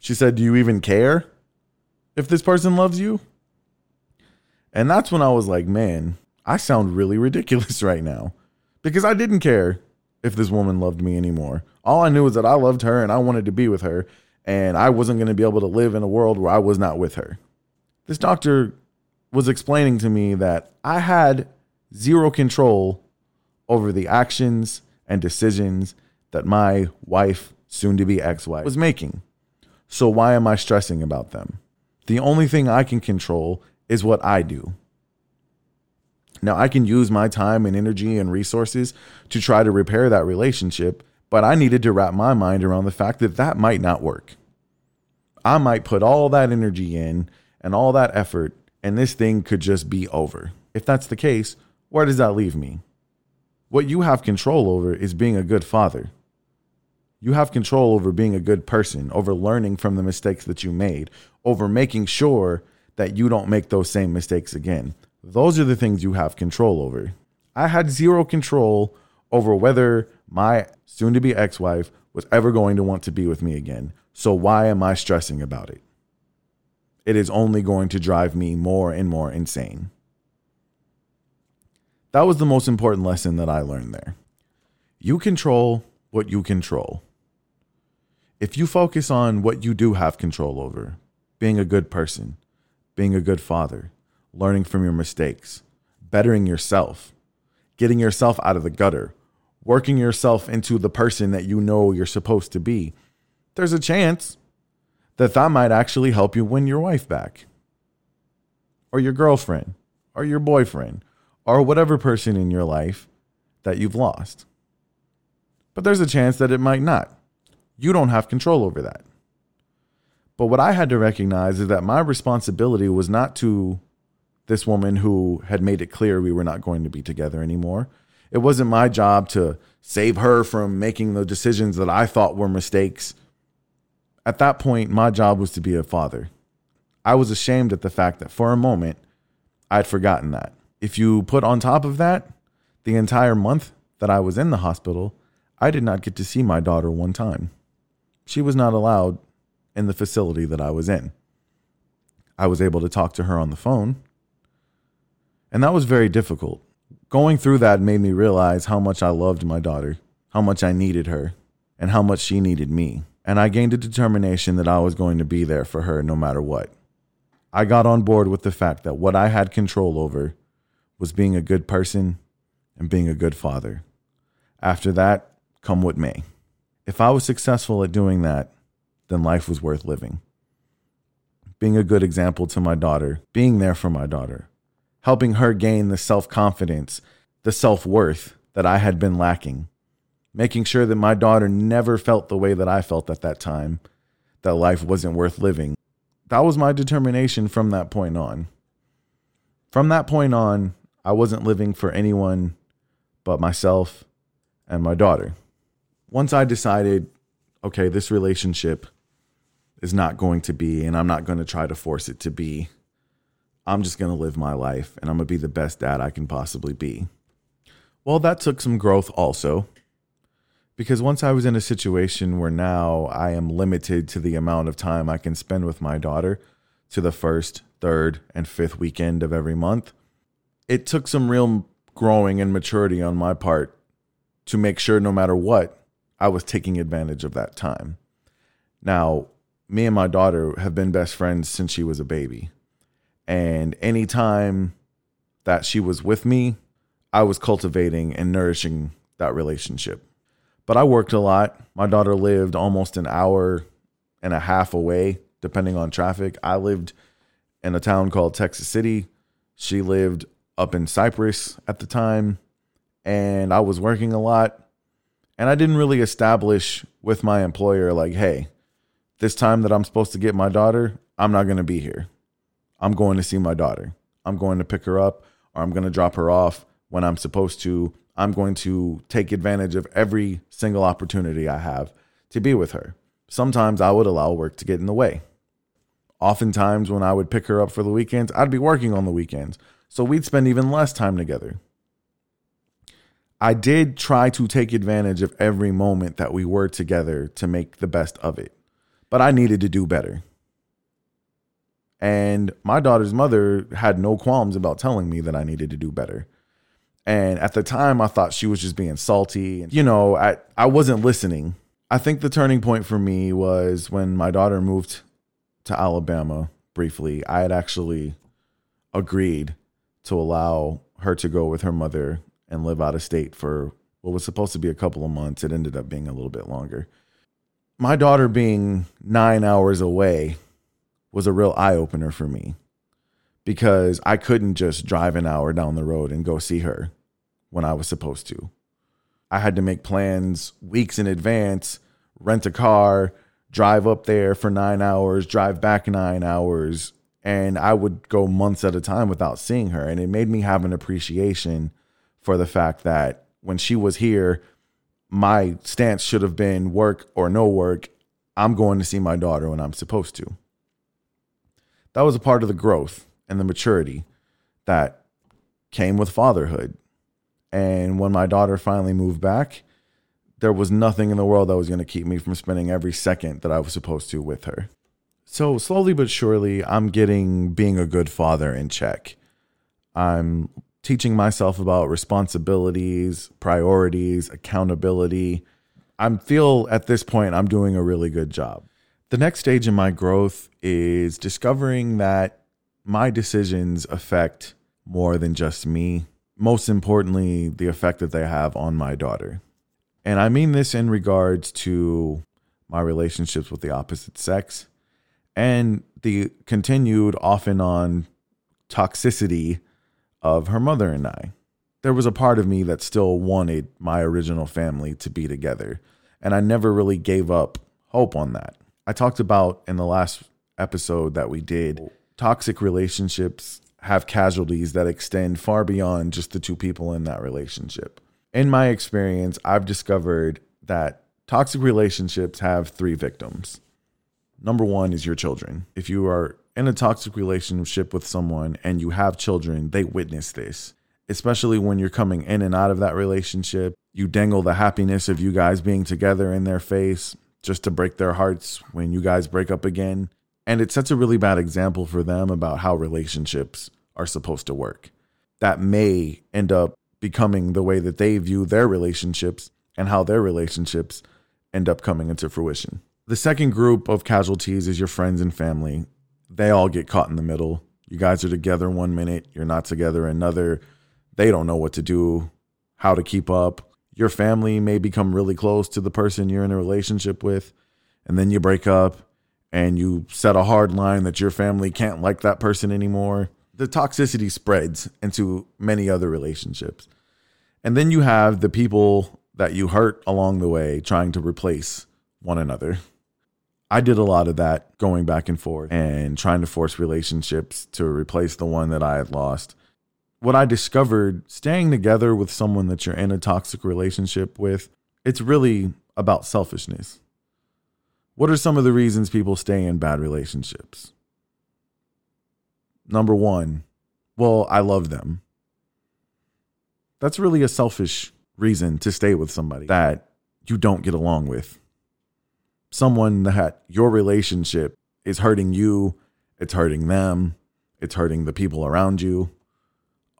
She said, Do you even care if this person loves you? And that's when I was like, Man, I sound really ridiculous [laughs] right now because I didn't care if this woman loved me anymore. All I knew was that I loved her and I wanted to be with her, and I wasn't going to be able to live in a world where I was not with her. This doctor was explaining to me that I had zero control over the actions and decisions that my wife, soon to be ex wife, was making. So why am I stressing about them? The only thing I can control is what I do. Now, I can use my time and energy and resources to try to repair that relationship, but I needed to wrap my mind around the fact that that might not work. I might put all that energy in and all that effort, and this thing could just be over. If that's the case, where does that leave me? What you have control over is being a good father. You have control over being a good person, over learning from the mistakes that you made, over making sure that you don't make those same mistakes again. Those are the things you have control over. I had zero control over whether my soon to be ex wife was ever going to want to be with me again. So why am I stressing about it? It is only going to drive me more and more insane. That was the most important lesson that I learned there. You control what you control. If you focus on what you do have control over, being a good person, being a good father, learning from your mistakes, bettering yourself, getting yourself out of the gutter, working yourself into the person that you know you're supposed to be, there's a chance that that might actually help you win your wife back, or your girlfriend, or your boyfriend, or whatever person in your life that you've lost. But there's a chance that it might not. You don't have control over that. But what I had to recognize is that my responsibility was not to this woman who had made it clear we were not going to be together anymore. It wasn't my job to save her from making the decisions that I thought were mistakes. At that point, my job was to be a father. I was ashamed at the fact that for a moment, I'd forgotten that. If you put on top of that, the entire month that I was in the hospital, I did not get to see my daughter one time. She was not allowed in the facility that I was in. I was able to talk to her on the phone, and that was very difficult. Going through that made me realize how much I loved my daughter, how much I needed her, and how much she needed me. And I gained a determination that I was going to be there for her no matter what. I got on board with the fact that what I had control over was being a good person and being a good father. After that, come what may. If I was successful at doing that, then life was worth living. Being a good example to my daughter, being there for my daughter, helping her gain the self confidence, the self worth that I had been lacking, making sure that my daughter never felt the way that I felt at that time, that life wasn't worth living. That was my determination from that point on. From that point on, I wasn't living for anyone but myself and my daughter. Once I decided, okay, this relationship is not going to be, and I'm not going to try to force it to be, I'm just going to live my life and I'm going to be the best dad I can possibly be. Well, that took some growth also. Because once I was in a situation where now I am limited to the amount of time I can spend with my daughter to the first, third, and fifth weekend of every month, it took some real growing and maturity on my part to make sure no matter what, I was taking advantage of that time. Now, me and my daughter have been best friends since she was a baby. And anytime that she was with me, I was cultivating and nourishing that relationship. But I worked a lot. My daughter lived almost an hour and a half away, depending on traffic. I lived in a town called Texas City. She lived up in Cypress at the time, and I was working a lot. And I didn't really establish with my employer, like, hey, this time that I'm supposed to get my daughter, I'm not going to be here. I'm going to see my daughter. I'm going to pick her up or I'm going to drop her off when I'm supposed to. I'm going to take advantage of every single opportunity I have to be with her. Sometimes I would allow work to get in the way. Oftentimes, when I would pick her up for the weekends, I'd be working on the weekends. So we'd spend even less time together. I did try to take advantage of every moment that we were together to make the best of it, but I needed to do better. And my daughter's mother had no qualms about telling me that I needed to do better. And at the time, I thought she was just being salty. And, you know, I, I wasn't listening. I think the turning point for me was when my daughter moved to Alabama briefly. I had actually agreed to allow her to go with her mother and live out of state for what was supposed to be a couple of months. It ended up being a little bit longer. My daughter being nine hours away was a real eye opener for me because I couldn't just drive an hour down the road and go see her when I was supposed to. I had to make plans weeks in advance, rent a car, drive up there for nine hours, drive back nine hours. And I would go months at a time without seeing her. And it made me have an appreciation for the fact that when she was here, my stance should have been work or no work. I'm going to see my daughter when I'm supposed to that was a part of the growth and the maturity that came with fatherhood. And when my daughter finally moved back, there was nothing in the world that was going to keep me from spending every second that I was supposed to with her. So, slowly but surely, I'm getting being a good father in check. I'm teaching myself about responsibilities, priorities, accountability. I feel at this point I'm doing a really good job. The next stage in my growth is discovering that my decisions affect more than just me. Most importantly, the effect that they have on my daughter. And I mean this in regards to my relationships with the opposite sex and the continued off and on toxicity of her mother and I. There was a part of me that still wanted my original family to be together, and I never really gave up hope on that. I talked about in the last episode that we did toxic relationships have casualties that extend far beyond just the two people in that relationship. In my experience, I've discovered that toxic relationships have three victims. Number one is your children. If you are in a toxic relationship with someone and you have children, they witness this, especially when you're coming in and out of that relationship. You dangle the happiness of you guys being together in their face just to break their hearts when you guys break up again. And it sets a really bad example for them about how relationships are supposed to work. That may end up becoming the way that they view their relationships and how their relationships end up coming into fruition. The second group of casualties is your friends and family. They all get caught in the middle. You guys are together one minute, you're not together another. They don't know what to do, how to keep up. Your family may become really close to the person you're in a relationship with, and then you break up and you set a hard line that your family can't like that person anymore. The toxicity spreads into many other relationships. And then you have the people that you hurt along the way trying to replace one another. I did a lot of that going back and forth and trying to force relationships to replace the one that I had lost. What I discovered staying together with someone that you're in a toxic relationship with, it's really about selfishness. What are some of the reasons people stay in bad relationships? Number one, well, I love them. That's really a selfish reason to stay with somebody that you don't get along with. Someone that your relationship is hurting you, it's hurting them, it's hurting the people around you.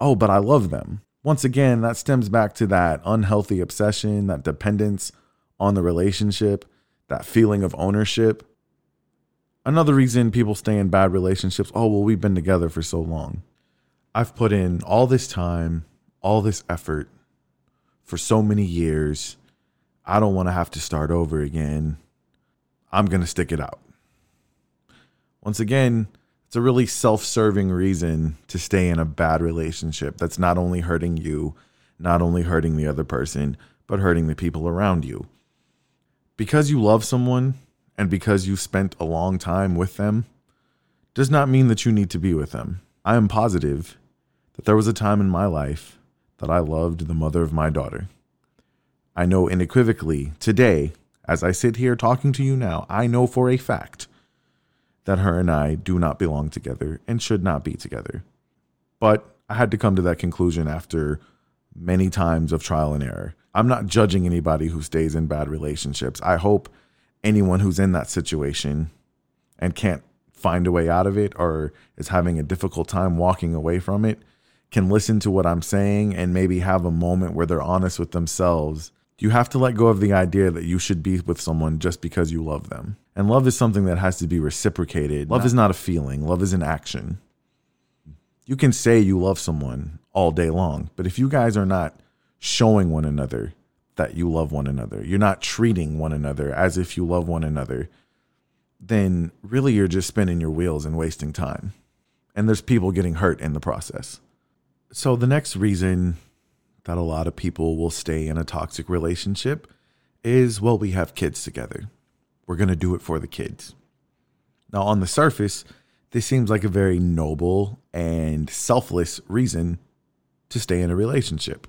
Oh, but I love them. Once again, that stems back to that unhealthy obsession, that dependence on the relationship, that feeling of ownership. Another reason people stay in bad relationships oh, well, we've been together for so long. I've put in all this time, all this effort for so many years. I don't want to have to start over again. I'm going to stick it out. Once again, it's a really self serving reason to stay in a bad relationship that's not only hurting you, not only hurting the other person, but hurting the people around you. Because you love someone and because you spent a long time with them does not mean that you need to be with them. I am positive that there was a time in my life that I loved the mother of my daughter. I know unequivocally today, as I sit here talking to you now, I know for a fact that her and I do not belong together and should not be together. But I had to come to that conclusion after many times of trial and error. I'm not judging anybody who stays in bad relationships. I hope anyone who's in that situation and can't find a way out of it or is having a difficult time walking away from it can listen to what I'm saying and maybe have a moment where they're honest with themselves. You have to let go of the idea that you should be with someone just because you love them. And love is something that has to be reciprocated. Love is not a feeling, love is an action. You can say you love someone all day long, but if you guys are not showing one another that you love one another, you're not treating one another as if you love one another, then really you're just spinning your wheels and wasting time. And there's people getting hurt in the process. So, the next reason that a lot of people will stay in a toxic relationship is well, we have kids together. We're going to do it for the kids. Now, on the surface, this seems like a very noble and selfless reason to stay in a relationship.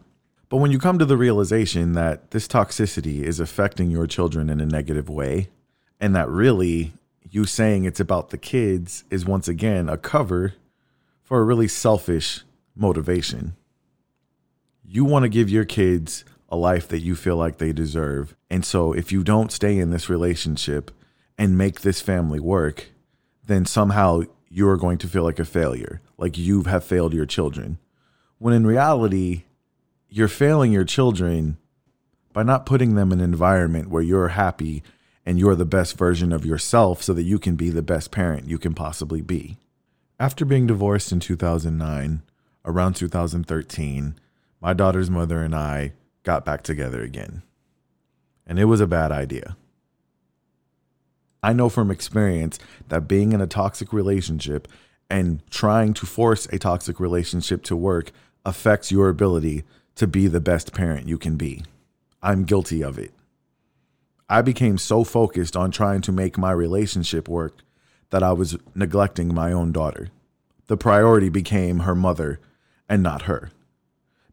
But when you come to the realization that this toxicity is affecting your children in a negative way, and that really you saying it's about the kids is once again a cover for a really selfish motivation. You want to give your kids a life that you feel like they deserve. And so if you don't stay in this relationship and make this family work, then somehow you're going to feel like a failure, like you have failed your children. When in reality, you're failing your children by not putting them in an environment where you're happy and you're the best version of yourself so that you can be the best parent you can possibly be. After being divorced in 2009, around 2013, my daughter's mother and I got back together again. And it was a bad idea. I know from experience that being in a toxic relationship and trying to force a toxic relationship to work affects your ability to be the best parent you can be. I'm guilty of it. I became so focused on trying to make my relationship work that I was neglecting my own daughter. The priority became her mother and not her.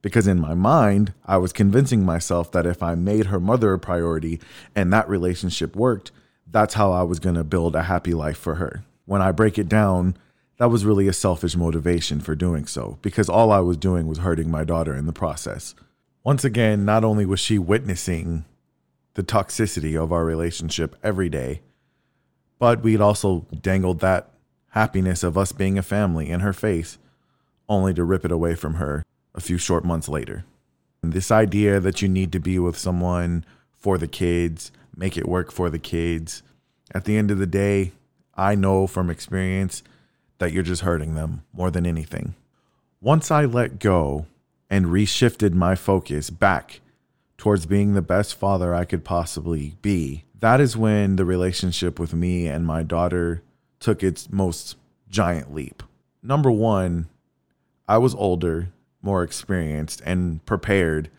Because in my mind, I was convincing myself that if I made her mother a priority and that relationship worked, that's how I was going to build a happy life for her. when I break it down, that was really a selfish motivation for doing so because all I was doing was hurting my daughter in the process. Once again, not only was she witnessing the toxicity of our relationship every day, but we'd also dangled that happiness of us being a family in her face, only to rip it away from her a few short months later. And this idea that you need to be with someone for the kids, make it work for the kids, at the end of the day, I know from experience that you're just hurting them more than anything. Once I let go and reshifted my focus back towards being the best father I could possibly be, that is when the relationship with me and my daughter took its most giant leap. Number one, I was older, more experienced, and prepared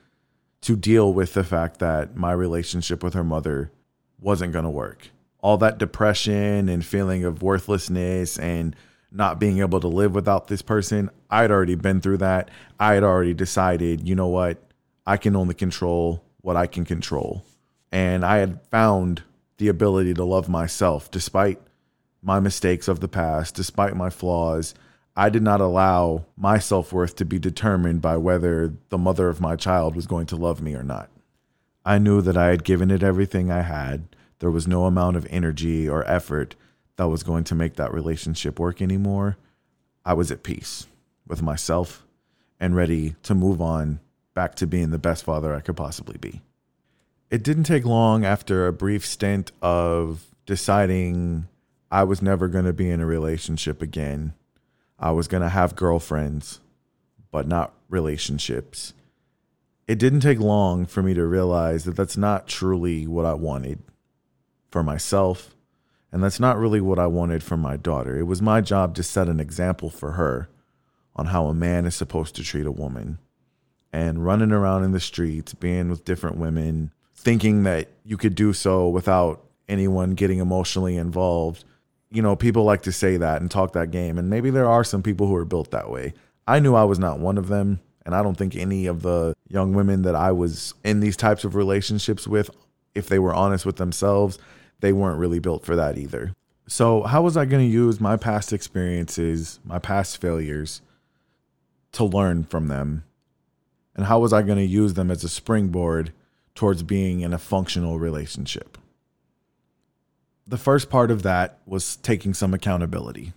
to deal with the fact that my relationship with her mother wasn't going to work. All that depression and feeling of worthlessness and not being able to live without this person, I'd already been through that. I had already decided, you know what? I can only control what I can control. And I had found the ability to love myself despite my mistakes of the past, despite my flaws. I did not allow my self worth to be determined by whether the mother of my child was going to love me or not. I knew that I had given it everything I had. There was no amount of energy or effort that was going to make that relationship work anymore. I was at peace with myself and ready to move on back to being the best father I could possibly be. It didn't take long after a brief stint of deciding I was never going to be in a relationship again. I was going to have girlfriends, but not relationships. It didn't take long for me to realize that that's not truly what I wanted for myself and that's not really what I wanted for my daughter. It was my job to set an example for her on how a man is supposed to treat a woman. And running around in the streets, being with different women, thinking that you could do so without anyone getting emotionally involved. You know, people like to say that and talk that game. And maybe there are some people who are built that way. I knew I was not one of them. And I don't think any of the young women that I was in these types of relationships with, if they were honest with themselves, they weren't really built for that either. So, how was I going to use my past experiences, my past failures to learn from them? And how was I going to use them as a springboard towards being in a functional relationship? The first part of that was taking some accountability.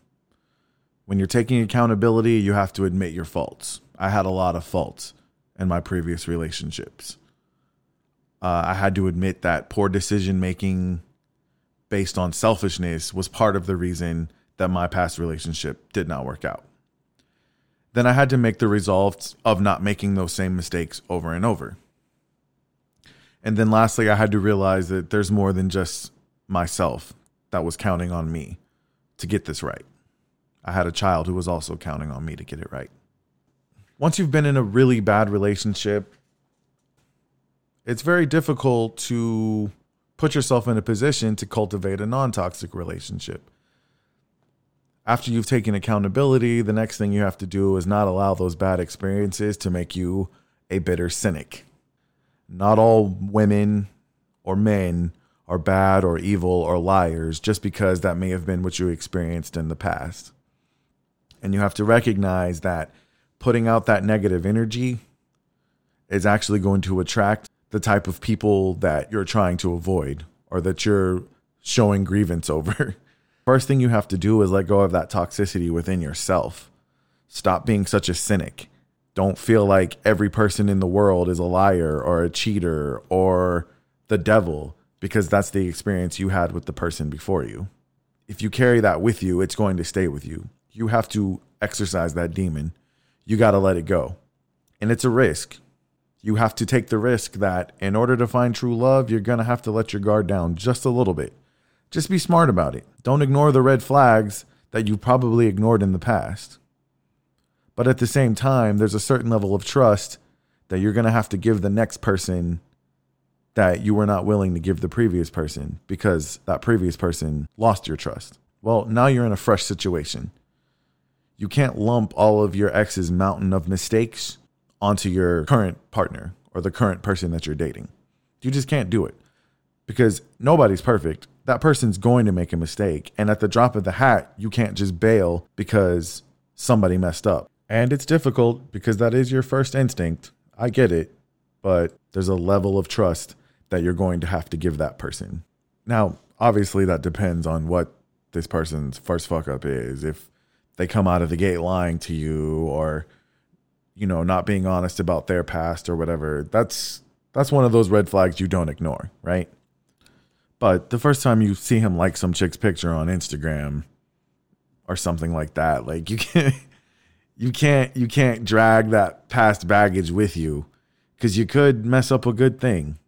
When you're taking accountability, you have to admit your faults. I had a lot of faults in my previous relationships. Uh, I had to admit that poor decision making based on selfishness was part of the reason that my past relationship did not work out. Then I had to make the resolve of not making those same mistakes over and over. And then lastly, I had to realize that there's more than just myself that was counting on me to get this right. I had a child who was also counting on me to get it right. Once you've been in a really bad relationship, it's very difficult to put yourself in a position to cultivate a non toxic relationship. After you've taken accountability, the next thing you have to do is not allow those bad experiences to make you a bitter cynic. Not all women or men are bad or evil or liars just because that may have been what you experienced in the past. And you have to recognize that putting out that negative energy is actually going to attract the type of people that you're trying to avoid or that you're showing grievance over. [laughs] First thing you have to do is let go of that toxicity within yourself. Stop being such a cynic. Don't feel like every person in the world is a liar or a cheater or the devil because that's the experience you had with the person before you. If you carry that with you, it's going to stay with you. You have to exercise that demon. You got to let it go. And it's a risk you have to take the risk that in order to find true love, you're going to have to let your guard down just a little bit. Just be smart about it. Don't ignore the red flags that you probably ignored in the past. But at the same time, there's a certain level of trust that you're going to have to give the next person that you were not willing to give the previous person because that previous person lost your trust. Well, now you're in a fresh situation. You can't lump all of your ex's mountain of mistakes onto your current partner or the current person that you're dating. You just can't do it because nobody's perfect. that person's going to make a mistake. And at the drop of the hat, you can't just bail because somebody messed up. And it's difficult because that is your first instinct. I get it. But there's a level of trust that you're going to have to give that person. Now, obviously, that depends on what this person's first fuck up is. If they come out of the gate lying to you or, you know, not being honest about their past or whatever, that's that's one of those red flags you don't ignore, right? But the first time you see him like some chick's picture on Instagram or something like that, like you [laughs] can't you can't you can't drag that past baggage with you because you could mess up a good thing.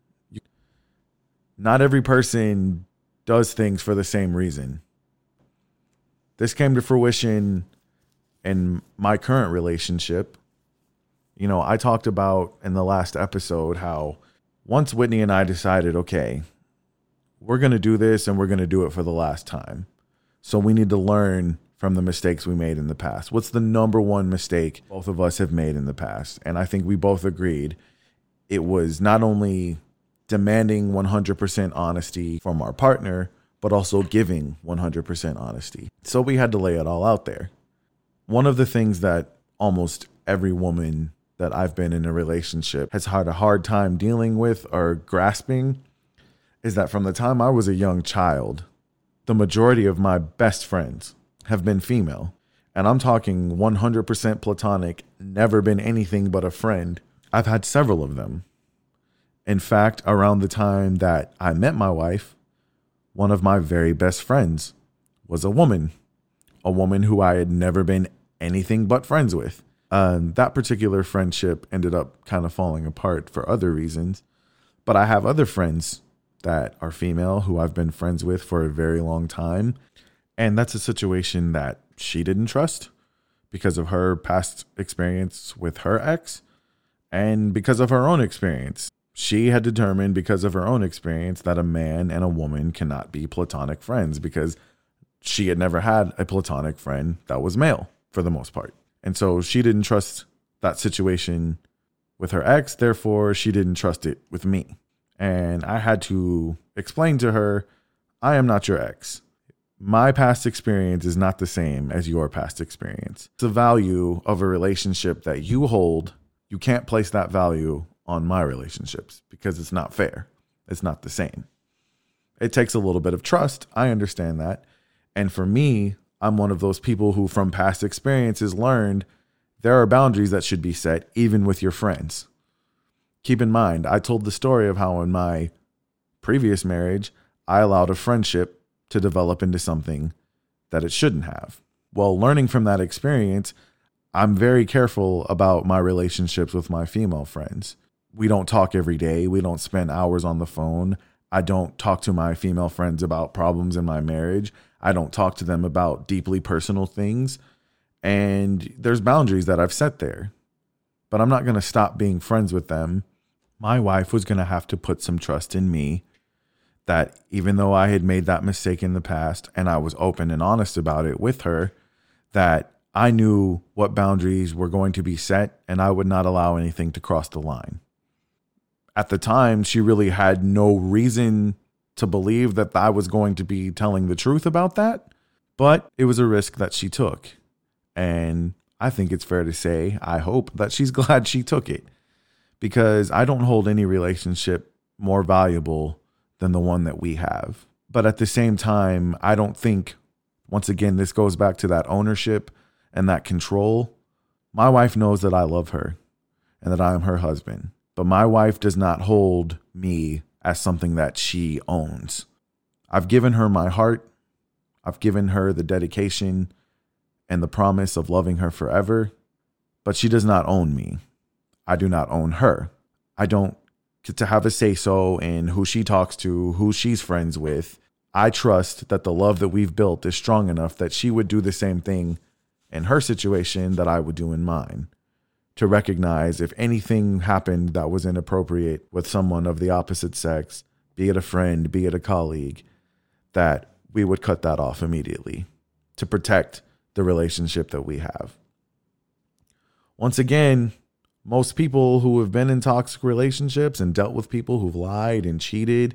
Not every person does things for the same reason. This came to fruition in my current relationship. You know, I talked about in the last episode how once Whitney and I decided, okay, we're going to do this and we're going to do it for the last time. So we need to learn from the mistakes we made in the past. What's the number one mistake both of us have made in the past? And I think we both agreed it was not only demanding 100% honesty from our partner, but also giving 100% honesty. So we had to lay it all out there. One of the things that almost every woman that I've been in a relationship has had a hard time dealing with or grasping is that from the time I was a young child, the majority of my best friends have been female. And I'm talking 100% platonic, never been anything but a friend. I've had several of them. In fact, around the time that I met my wife, one of my very best friends was a woman, a woman who I had never been anything but friends with. Um, that particular friendship ended up kind of falling apart for other reasons. But I have other friends that are female who I've been friends with for a very long time. And that's a situation that she didn't trust because of her past experience with her ex and because of her own experience. She had determined because of her own experience that a man and a woman cannot be platonic friends because she had never had a platonic friend that was male for the most part. And so she didn't trust that situation with her ex, therefore, she didn't trust it with me. And I had to explain to her, I am not your ex. My past experience is not the same as your past experience. The value of a relationship that you hold, you can't place that value on my relationships because it's not fair. It's not the same. It takes a little bit of trust. I understand that. And for me, I'm one of those people who, from past experiences, learned there are boundaries that should be set even with your friends keep in mind, I told the story of how in my previous marriage, I allowed a friendship to develop into something that it shouldn't have. Well, learning from that experience, I'm very careful about my relationships with my female friends. We don't talk every day, we don't spend hours on the phone. I don't talk to my female friends about problems in my marriage. I don't talk to them about deeply personal things. And there's boundaries that I've set there. But I'm not going to stop being friends with them my wife was going to have to put some trust in me that even though I had made that mistake in the past and I was open and honest about it with her, that I knew what boundaries were going to be set and I would not allow anything to cross the line. At the time, she really had no reason to believe that I was going to be telling the truth about that, but it was a risk that she took. And I think it's fair to say, I hope that she's [laughs] glad she took it because I don't hold any relationship more valuable than the one that we have. But at the same time, I don't think, once again, this goes back to that ownership and that control. My wife knows that I love her and that I am her husband, but my wife does not hold me as something that she owns. I've given her my heart, I've given her the dedication and the promise of loving her forever, but she does not own me. I do not own her. I don't get to have a say so in who she talks to, who she's friends with. I trust that the love that we've built is strong enough that she would do the same thing in her situation that I would do in mine. To recognize if anything happened that was inappropriate with someone of the opposite sex, be it a friend, be it a colleague, that we would cut that off immediately to protect the relationship that we have. Once again, most people who have been in toxic relationships and dealt with people who've lied and cheated,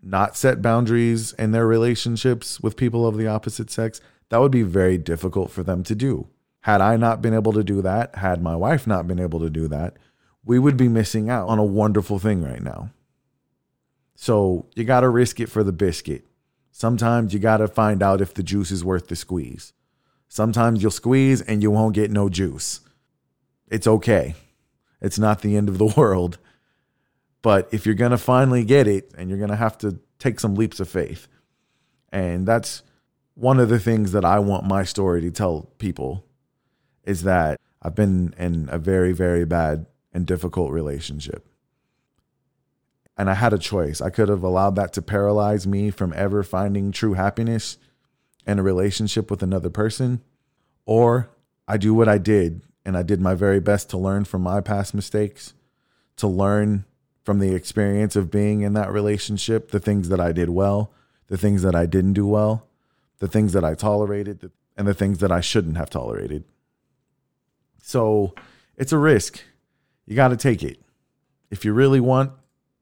not set boundaries in their relationships with people of the opposite sex, that would be very difficult for them to do. Had I not been able to do that, had my wife not been able to do that, we would be missing out on a wonderful thing right now. So you got to risk it for the biscuit. Sometimes you got to find out if the juice is worth the squeeze. Sometimes you'll squeeze and you won't get no juice. It's okay. It's not the end of the [laughs] world. But if you're going to finally get it, and you're going to have to take some leaps of faith. And that's one of the things that I want my story to tell people is that I've been in a very, very bad and difficult relationship. And I had a choice. I could have allowed that to paralyze me from ever finding true happiness in a relationship with another person, or I do what I did and I did my very best to learn from my past mistakes, to learn from the experience of being in that relationship, the things that I did well, the things that I didn't do well, the things that I tolerated, and the things that I shouldn't have tolerated. So it's a risk. You got to take it. If you really want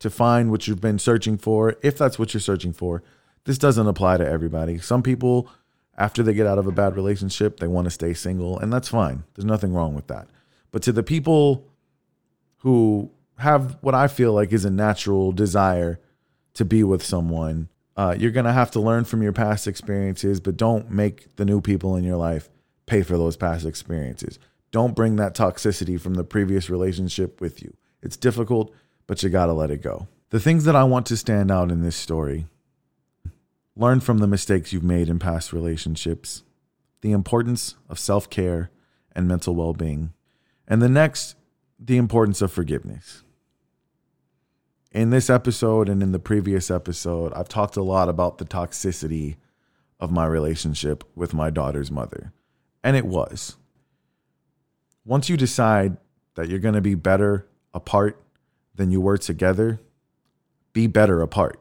to find what you've been searching for, if that's what you're searching for, this doesn't apply to everybody. Some people, after they get out of a bad relationship, they want to stay single, and that's fine. There's nothing wrong with that. But to the people who have what I feel like is a natural desire to be with someone, uh, you're going to have to learn from your past experiences, but don't make the new people in your life pay for those past experiences. Don't bring that toxicity from the previous relationship with you. It's difficult, but you got to let it go. The things that I want to stand out in this story learn from the mistakes you've made in past relationships, the importance of self care and mental well being, and the next, the importance of forgiveness in this episode and in the previous episode, I've talked a lot about the toxicity of my relationship with my daughter's mother. And it was. Once you decide that you're going to be better apart than you were together, be better apart.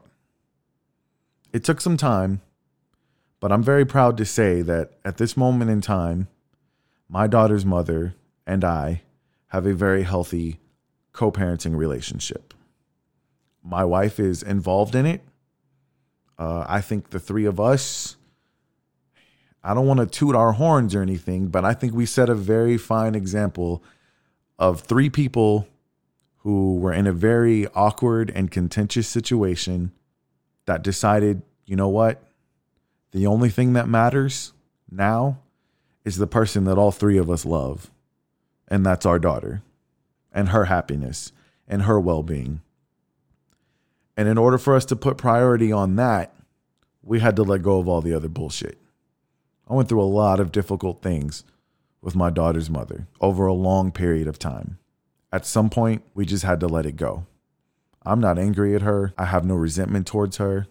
It took some time, but I'm very proud to say that at this moment in time, my daughter's mother and I have a very healthy co parenting relationship. My wife is involved in it. Uh, I think the three of us, I don't want to toot our horns or anything, but I think we set a very fine example of three people who were in a very awkward and contentious situation that decided, you know what? The only thing that matters now is the person that all three of us love, and that's our daughter, and her happiness and her well being. And in order for us to put priority on that, we had to let go of all the other bullshit. I went through a lot of difficult things with my daughter's mother over a long period of time. At some point, we just had to let it go. I'm not angry at her. I have no resentment towards her.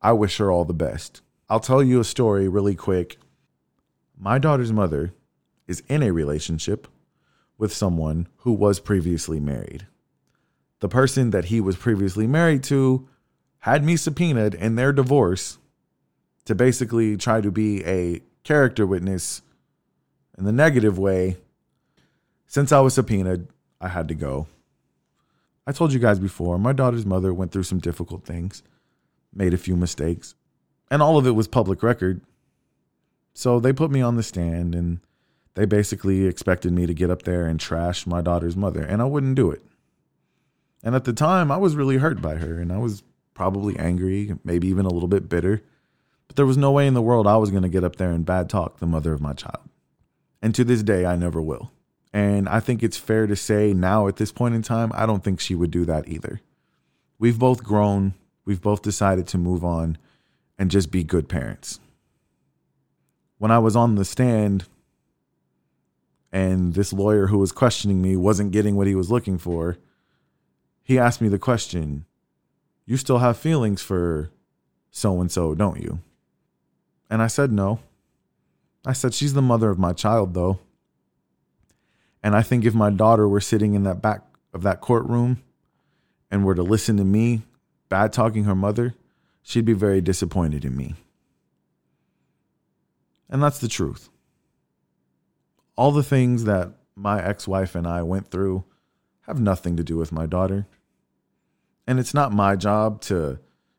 I wish her all the best. I'll tell you a story really quick. My daughter's mother is in a relationship with someone who was previously married the person that he was previously married to had me subpoenaed in their divorce to basically try to be a character witness in the negative way. Since I was subpoenaed, I had to go. I told you guys before, my daughter's mother went through some difficult things, made a few mistakes, and all of it was public record. So they put me on the stand and they basically expected me to get up there and trash my daughter's mother, and I wouldn't do it. And at the time, I was really hurt by her and I was probably angry, maybe even a little bit bitter. But there was no way in the world I was going to get up there and bad talk the mother of my child. And to this day, I never will. And I think it's fair to say now at this point in time, I don't think she would do that either. We've both grown, we've both decided to move on and just be good parents. When I was on the stand and this lawyer who was questioning me wasn't getting what he was looking for, he asked me the question, You still have feelings for so and so, don't you? And I said, No. I said, She's the mother of my child, though. And I think if my daughter were sitting in that back of that courtroom and were to listen to me bad talking her mother, she'd be very disappointed in me. And that's the truth. All the things that my ex wife and I went through have nothing to do with my daughter. And it's not my job to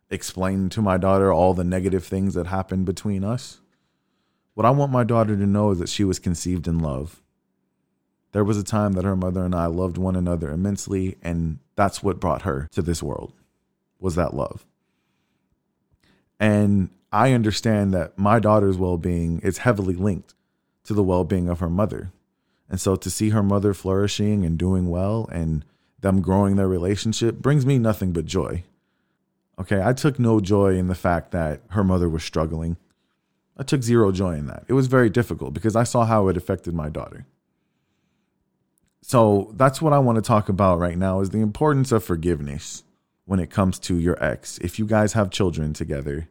explain to my daughter all the negative things that happened between us. What I want my daughter to know is that she was conceived in love. There was a time that her mother and I loved one another immensely, and that's what brought her to this world. Was that love? And I understand that my daughter's well-being is heavily linked to the well-being of her mother. And so to see her mother flourishing and doing well and them growing their relationship brings me nothing but joy. Okay, I took no joy in the fact that her mother was struggling. I took zero joy in that. It was very difficult because I saw how it affected my daughter. So that's what I want to talk about right now is the importance of forgiveness when it comes to your ex. If you guys have children together,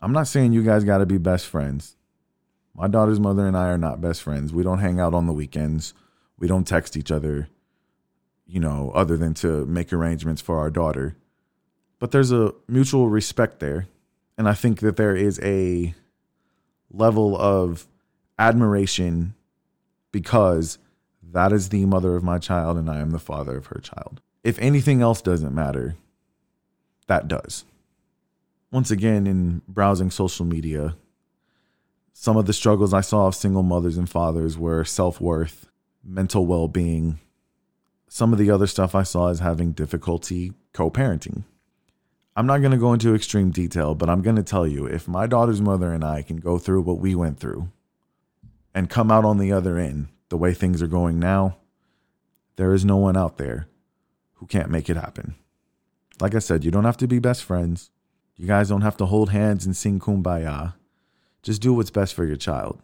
I'm not saying you guys got to be best friends. My daughter's mother and I are not best friends. We don't hang out on the weekends. We don't text each other, you know, other than to make arrangements for our daughter but there's a mutual respect there. And I think that there is a level of admiration because that is the mother of my child and I am the father of her child. If anything else doesn't matter, that does. Once again, in browsing social media, some of the struggles I saw of single mothers and fathers were self worth, mental well being. Some of the other stuff I saw is having difficulty co parenting. I'm not going to go into extreme detail, but I'm going to tell you if my daughter's mother and I can go through what we went through and come out on the other end the way things are going now, there is no one out there who can't make it happen. Like I said, you don't have to be best friends. You guys don't have to hold hands and sing kumbaya. Just do what's best for your child.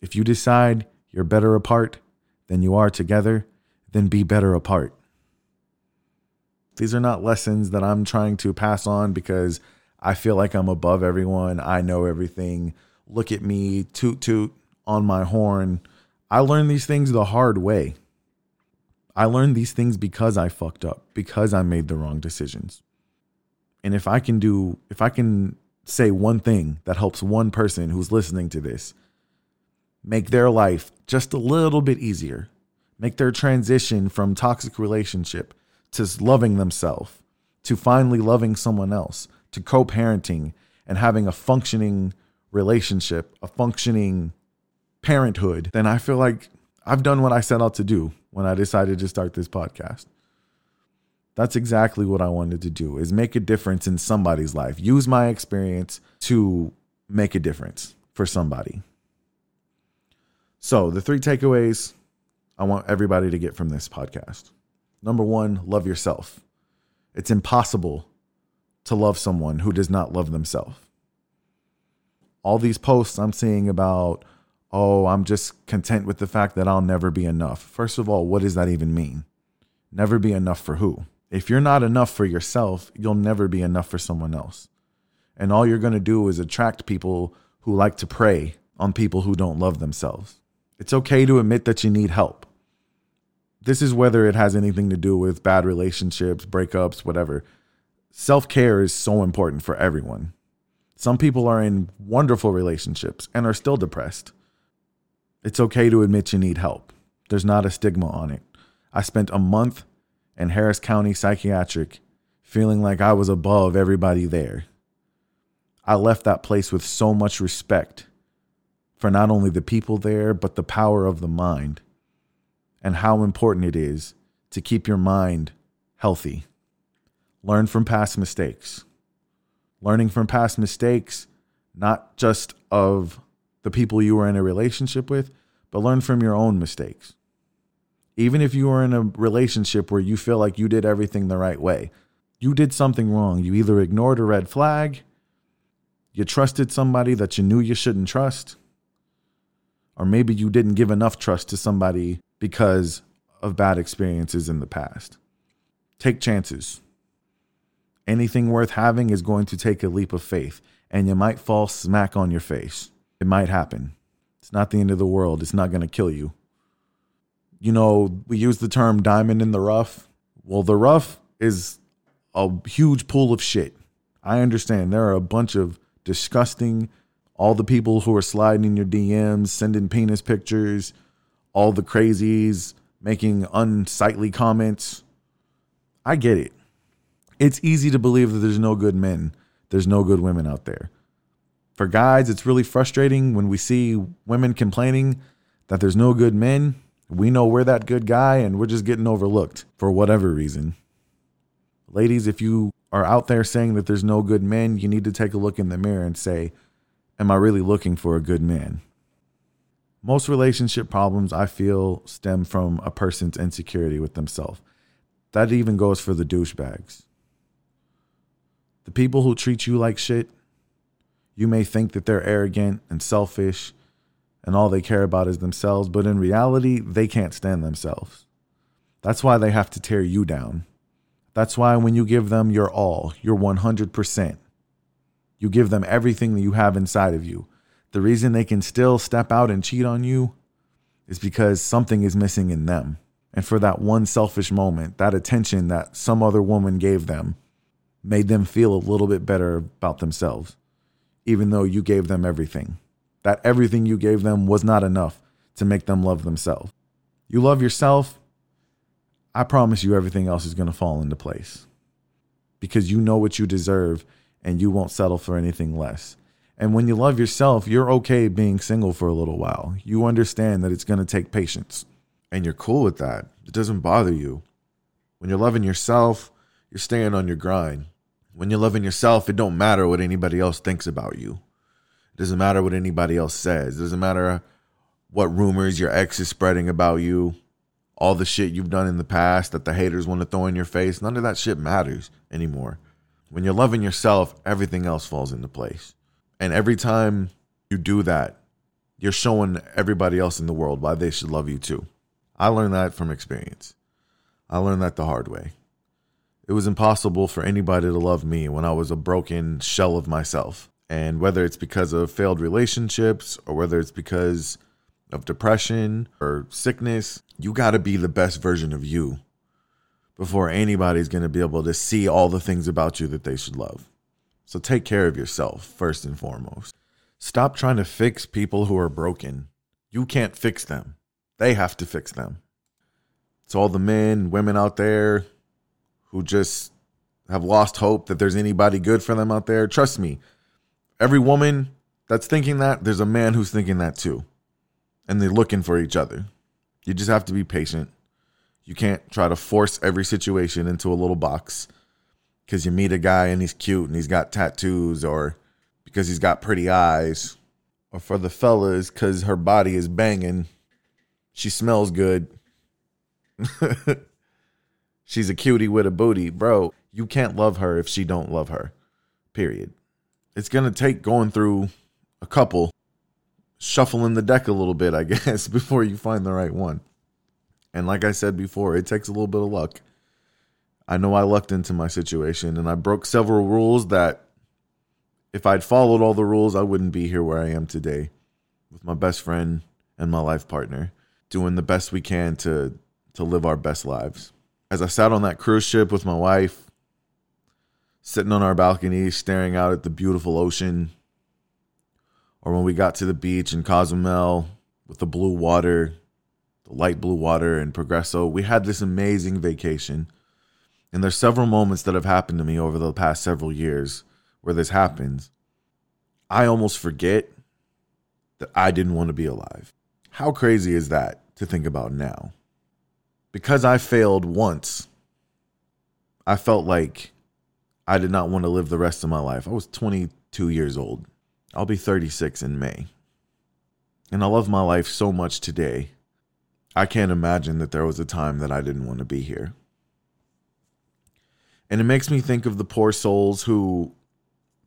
If you decide you're better apart than you are together, then be better apart. These are not lessons that I'm trying to pass on because I feel like I'm above everyone. I know everything. Look at me, toot toot on my horn. I learned these things the hard way. I learned these things because I fucked up, because I made the wrong decisions. And if I can do, if I can say one thing that helps one person who's listening to this make their life just a little bit easier, make their transition from toxic relationship to loving themselves, to finally loving someone else, to co parenting and having a functioning relationship, a functioning parenthood, then I feel like I've done what I set out to do when I decided to start this podcast. That's exactly what I wanted to do is make a difference in somebody's life. Use my experience to make a difference for somebody. So, the three takeaways I want everybody to get from this podcast. Number one, love yourself. It's impossible to love someone who does not love themselves. All these posts I'm seeing about, oh, I'm just content with the fact that I'll never be enough. First of all, what does that even mean? Never be enough for who? If you're not enough for yourself, you'll never be enough for someone else. And all you're going to do is attract people who like to prey on people who don't love themselves. It's okay to admit that you need help this is whether it has anything to do with bad relationships, breakups, whatever. Self care is so important for everyone. Some people are in wonderful relationships and are still depressed. It's okay to admit you need help. There's not a stigma on it. I spent a month in Harris County Psychiatric feeling like I was above everybody there. I left that place with so much respect for not only the people there, but the power of the mind and how important it is to keep your mind healthy. Learn from past mistakes. Learning from past mistakes, not just of the people you were in a relationship with, but learn from your own mistakes. Even if you were in a relationship where you feel like you did everything the right way, you did something wrong. You either ignored a red flag, you trusted somebody that you knew you shouldn't trust, or maybe you didn't give enough trust to somebody because of bad experiences in the past. Take chances. Anything worth having is going to take a leap of faith, and you might fall smack on your face. It might happen. It's not the end of the world. It's not going to kill you. You know, we use the term diamond in the rough. Well, the rough is a huge pool of shit. I understand there are a bunch of disgusting, all the people who are sliding in your DMs, sending penis pictures, all the crazies making unsightly comments. I get it. It's easy to believe that there's no good men, there's no good women out there. For guys, it's really frustrating when we see women complaining that there's no good men. We know we're that good guy and we're just getting overlooked for whatever reason. Ladies, if you are out there saying that there's no good men, you need to take a look in the mirror and say, Am I really looking for a good man? Most relationship problems I feel stem from a person's insecurity with themselves. That even goes for the douchebags. The people who treat you like shit, you may think that they're arrogant and selfish and all they care about is themselves, but in reality, they can't stand themselves. That's why they have to tear you down. That's why when you give them your all, your 100%, you give them everything that you have inside of you. The reason they can still step out and cheat on you is because something is missing in them. And for that one selfish moment, that attention that some other woman gave them made them feel a little bit better about themselves, even though you gave them everything. That everything you gave them was not enough to make them love themselves. You love yourself, I promise you everything else is going to fall into place because you know what you deserve and you won't settle for anything less. And when you love yourself, you're okay being single for a little while. You understand that it's going to take patience and you're cool with that. It doesn't bother you. When you're loving yourself, you're staying on your grind. When you're loving yourself, it don't matter what anybody else thinks about you. It doesn't matter what anybody else says. It doesn't matter what rumors your ex is spreading about you all the shit you've done in the past that the haters want to throw in your face, none of that shit matters anymore. When you're loving yourself, everything else falls into place. And every time you do that, you're showing everybody else in the world why they should love you too. I learned that from experience. I learned that the hard way. It was impossible for anybody to love me when I was a broken shell of myself. And whether it's because of failed relationships or whether it's because of depression or sickness, you got to be the best version of you before anybody's going to be able to see all the things about you that they should love. So take care of yourself first and foremost. Stop trying to fix people who are broken. You can't fix them, they have to fix them. To all the men, women out there who just have lost hope that there's anybody good for them out there, trust me, every woman that's thinking that, there's a man who's thinking that too and they're looking for each other. You just have to be patient. You can't try to force every situation into a little box because you meet a guy and he's cute and he's got tattoos or because he's got pretty eyes or for the fellas because her body is banging. She smells good. [laughs] She's a cutie with a booty. Bro, you can't love her if she don't love her. Period. It's to take going through a couple shuffling the deck a little bit, I [laughs] guess, before you find the right one. And like I said before, it takes a little bit of luck. I know I lucked into my situation and I broke several rules that if I'd followed all the rules, I wouldn't be here where I am today with my best friend and my life partner, doing the best we can to to live our best lives. As I sat on that cruise ship with my wife, sitting on our balcony, staring out at the beautiful ocean, or when we got to the beach in Cozumel with the blue water, the light blue water in Progreso, we had this amazing vacation. And there's several moments that have happened to me over the past several years where this happens. I almost forget that I didn't want to be alive. How crazy is that to think about now? Because I failed once, I felt like I did not want to live the rest of my life. I was 22 years old. I'll be 36 in May. And I love my life so much today. I can't imagine that there was a time that I didn't want to be here. And it makes me think of the poor souls who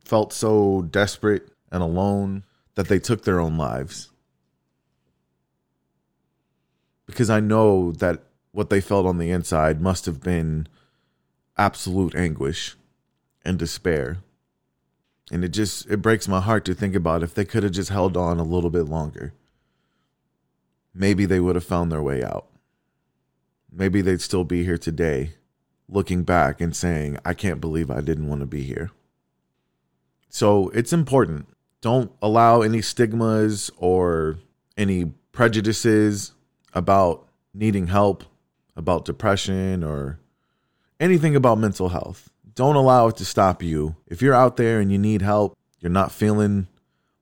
felt so desperate and alone that they took their own lives. Because I know that what they felt on the inside must have been absolute anguish and despair. And it just it breaks my heart to think about if they could have just held on a little bit longer. Maybe they would have found their way out. Maybe they'd still be here today, looking back and saying, I can't believe I didn't want to be here. So it's important. Don't allow any stigmas or any prejudices about needing help, about depression, or anything about mental health. don't allow it to stop you. If you're out there and you need help, you're not feeling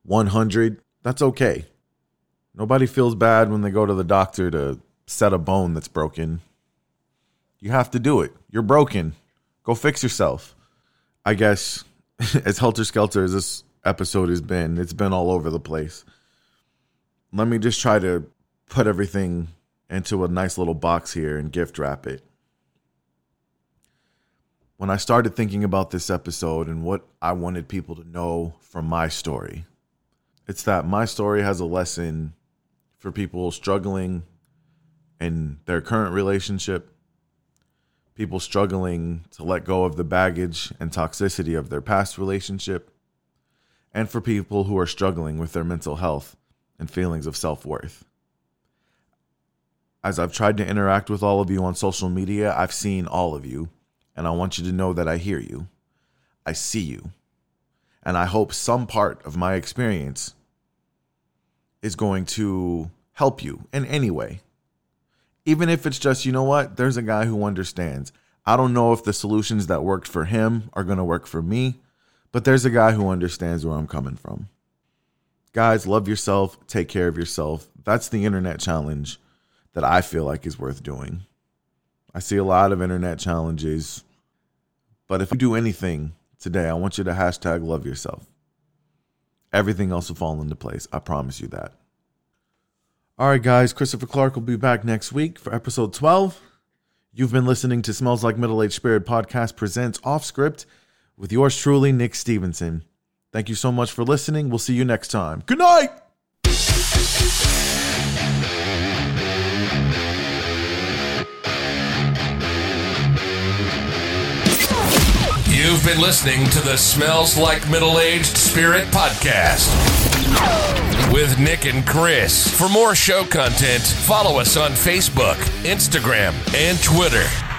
100, that's okay. Nobody feels bad when they go to the doctor to set a bone that's broken. You have to do it. You're broken. Go fix yourself. I guess [laughs] as helter skelter as this episode has been, it's been all over the place. Let me just try to put everything into a nice little box here and gift wrap it. When I started thinking about this episode and what I wanted people to know from my story, it's that my story has a lesson for people struggling in their current relationship, people struggling to let go of the baggage and toxicity of their past relationship, and for people who are struggling with their mental health and feelings of self worth. As I've tried to interact with all of you on social media, I've seen all of you, and I want you to know that I hear you. I see you. And I hope some part of my experience is going to help you in any way. Even if it's just, you know what, there's a guy who understands. I don't know if the solutions that worked for him are going to work for me, but there's a guy who understands where I'm coming from. Guys, love yourself, take care of yourself. That's the internet challenge that I feel like is worth doing. I see a lot of internet challenges, but if you do anything today, I want you to hashtag love yourself. Everything else will fall into place. I promise you that. All right, guys, Christopher Clark will be back next week for episode 12. You've been listening to Smells Like Middle Aged Spirit podcast presents Off Script with yours truly, Nick Stevenson. Thank you so much for listening. We'll see you next time. Good night. You've been listening to the Smells Like Middle Aged Spirit podcast with Nick and Chris. For more show content, follow us on Facebook, Instagram, and Twitter.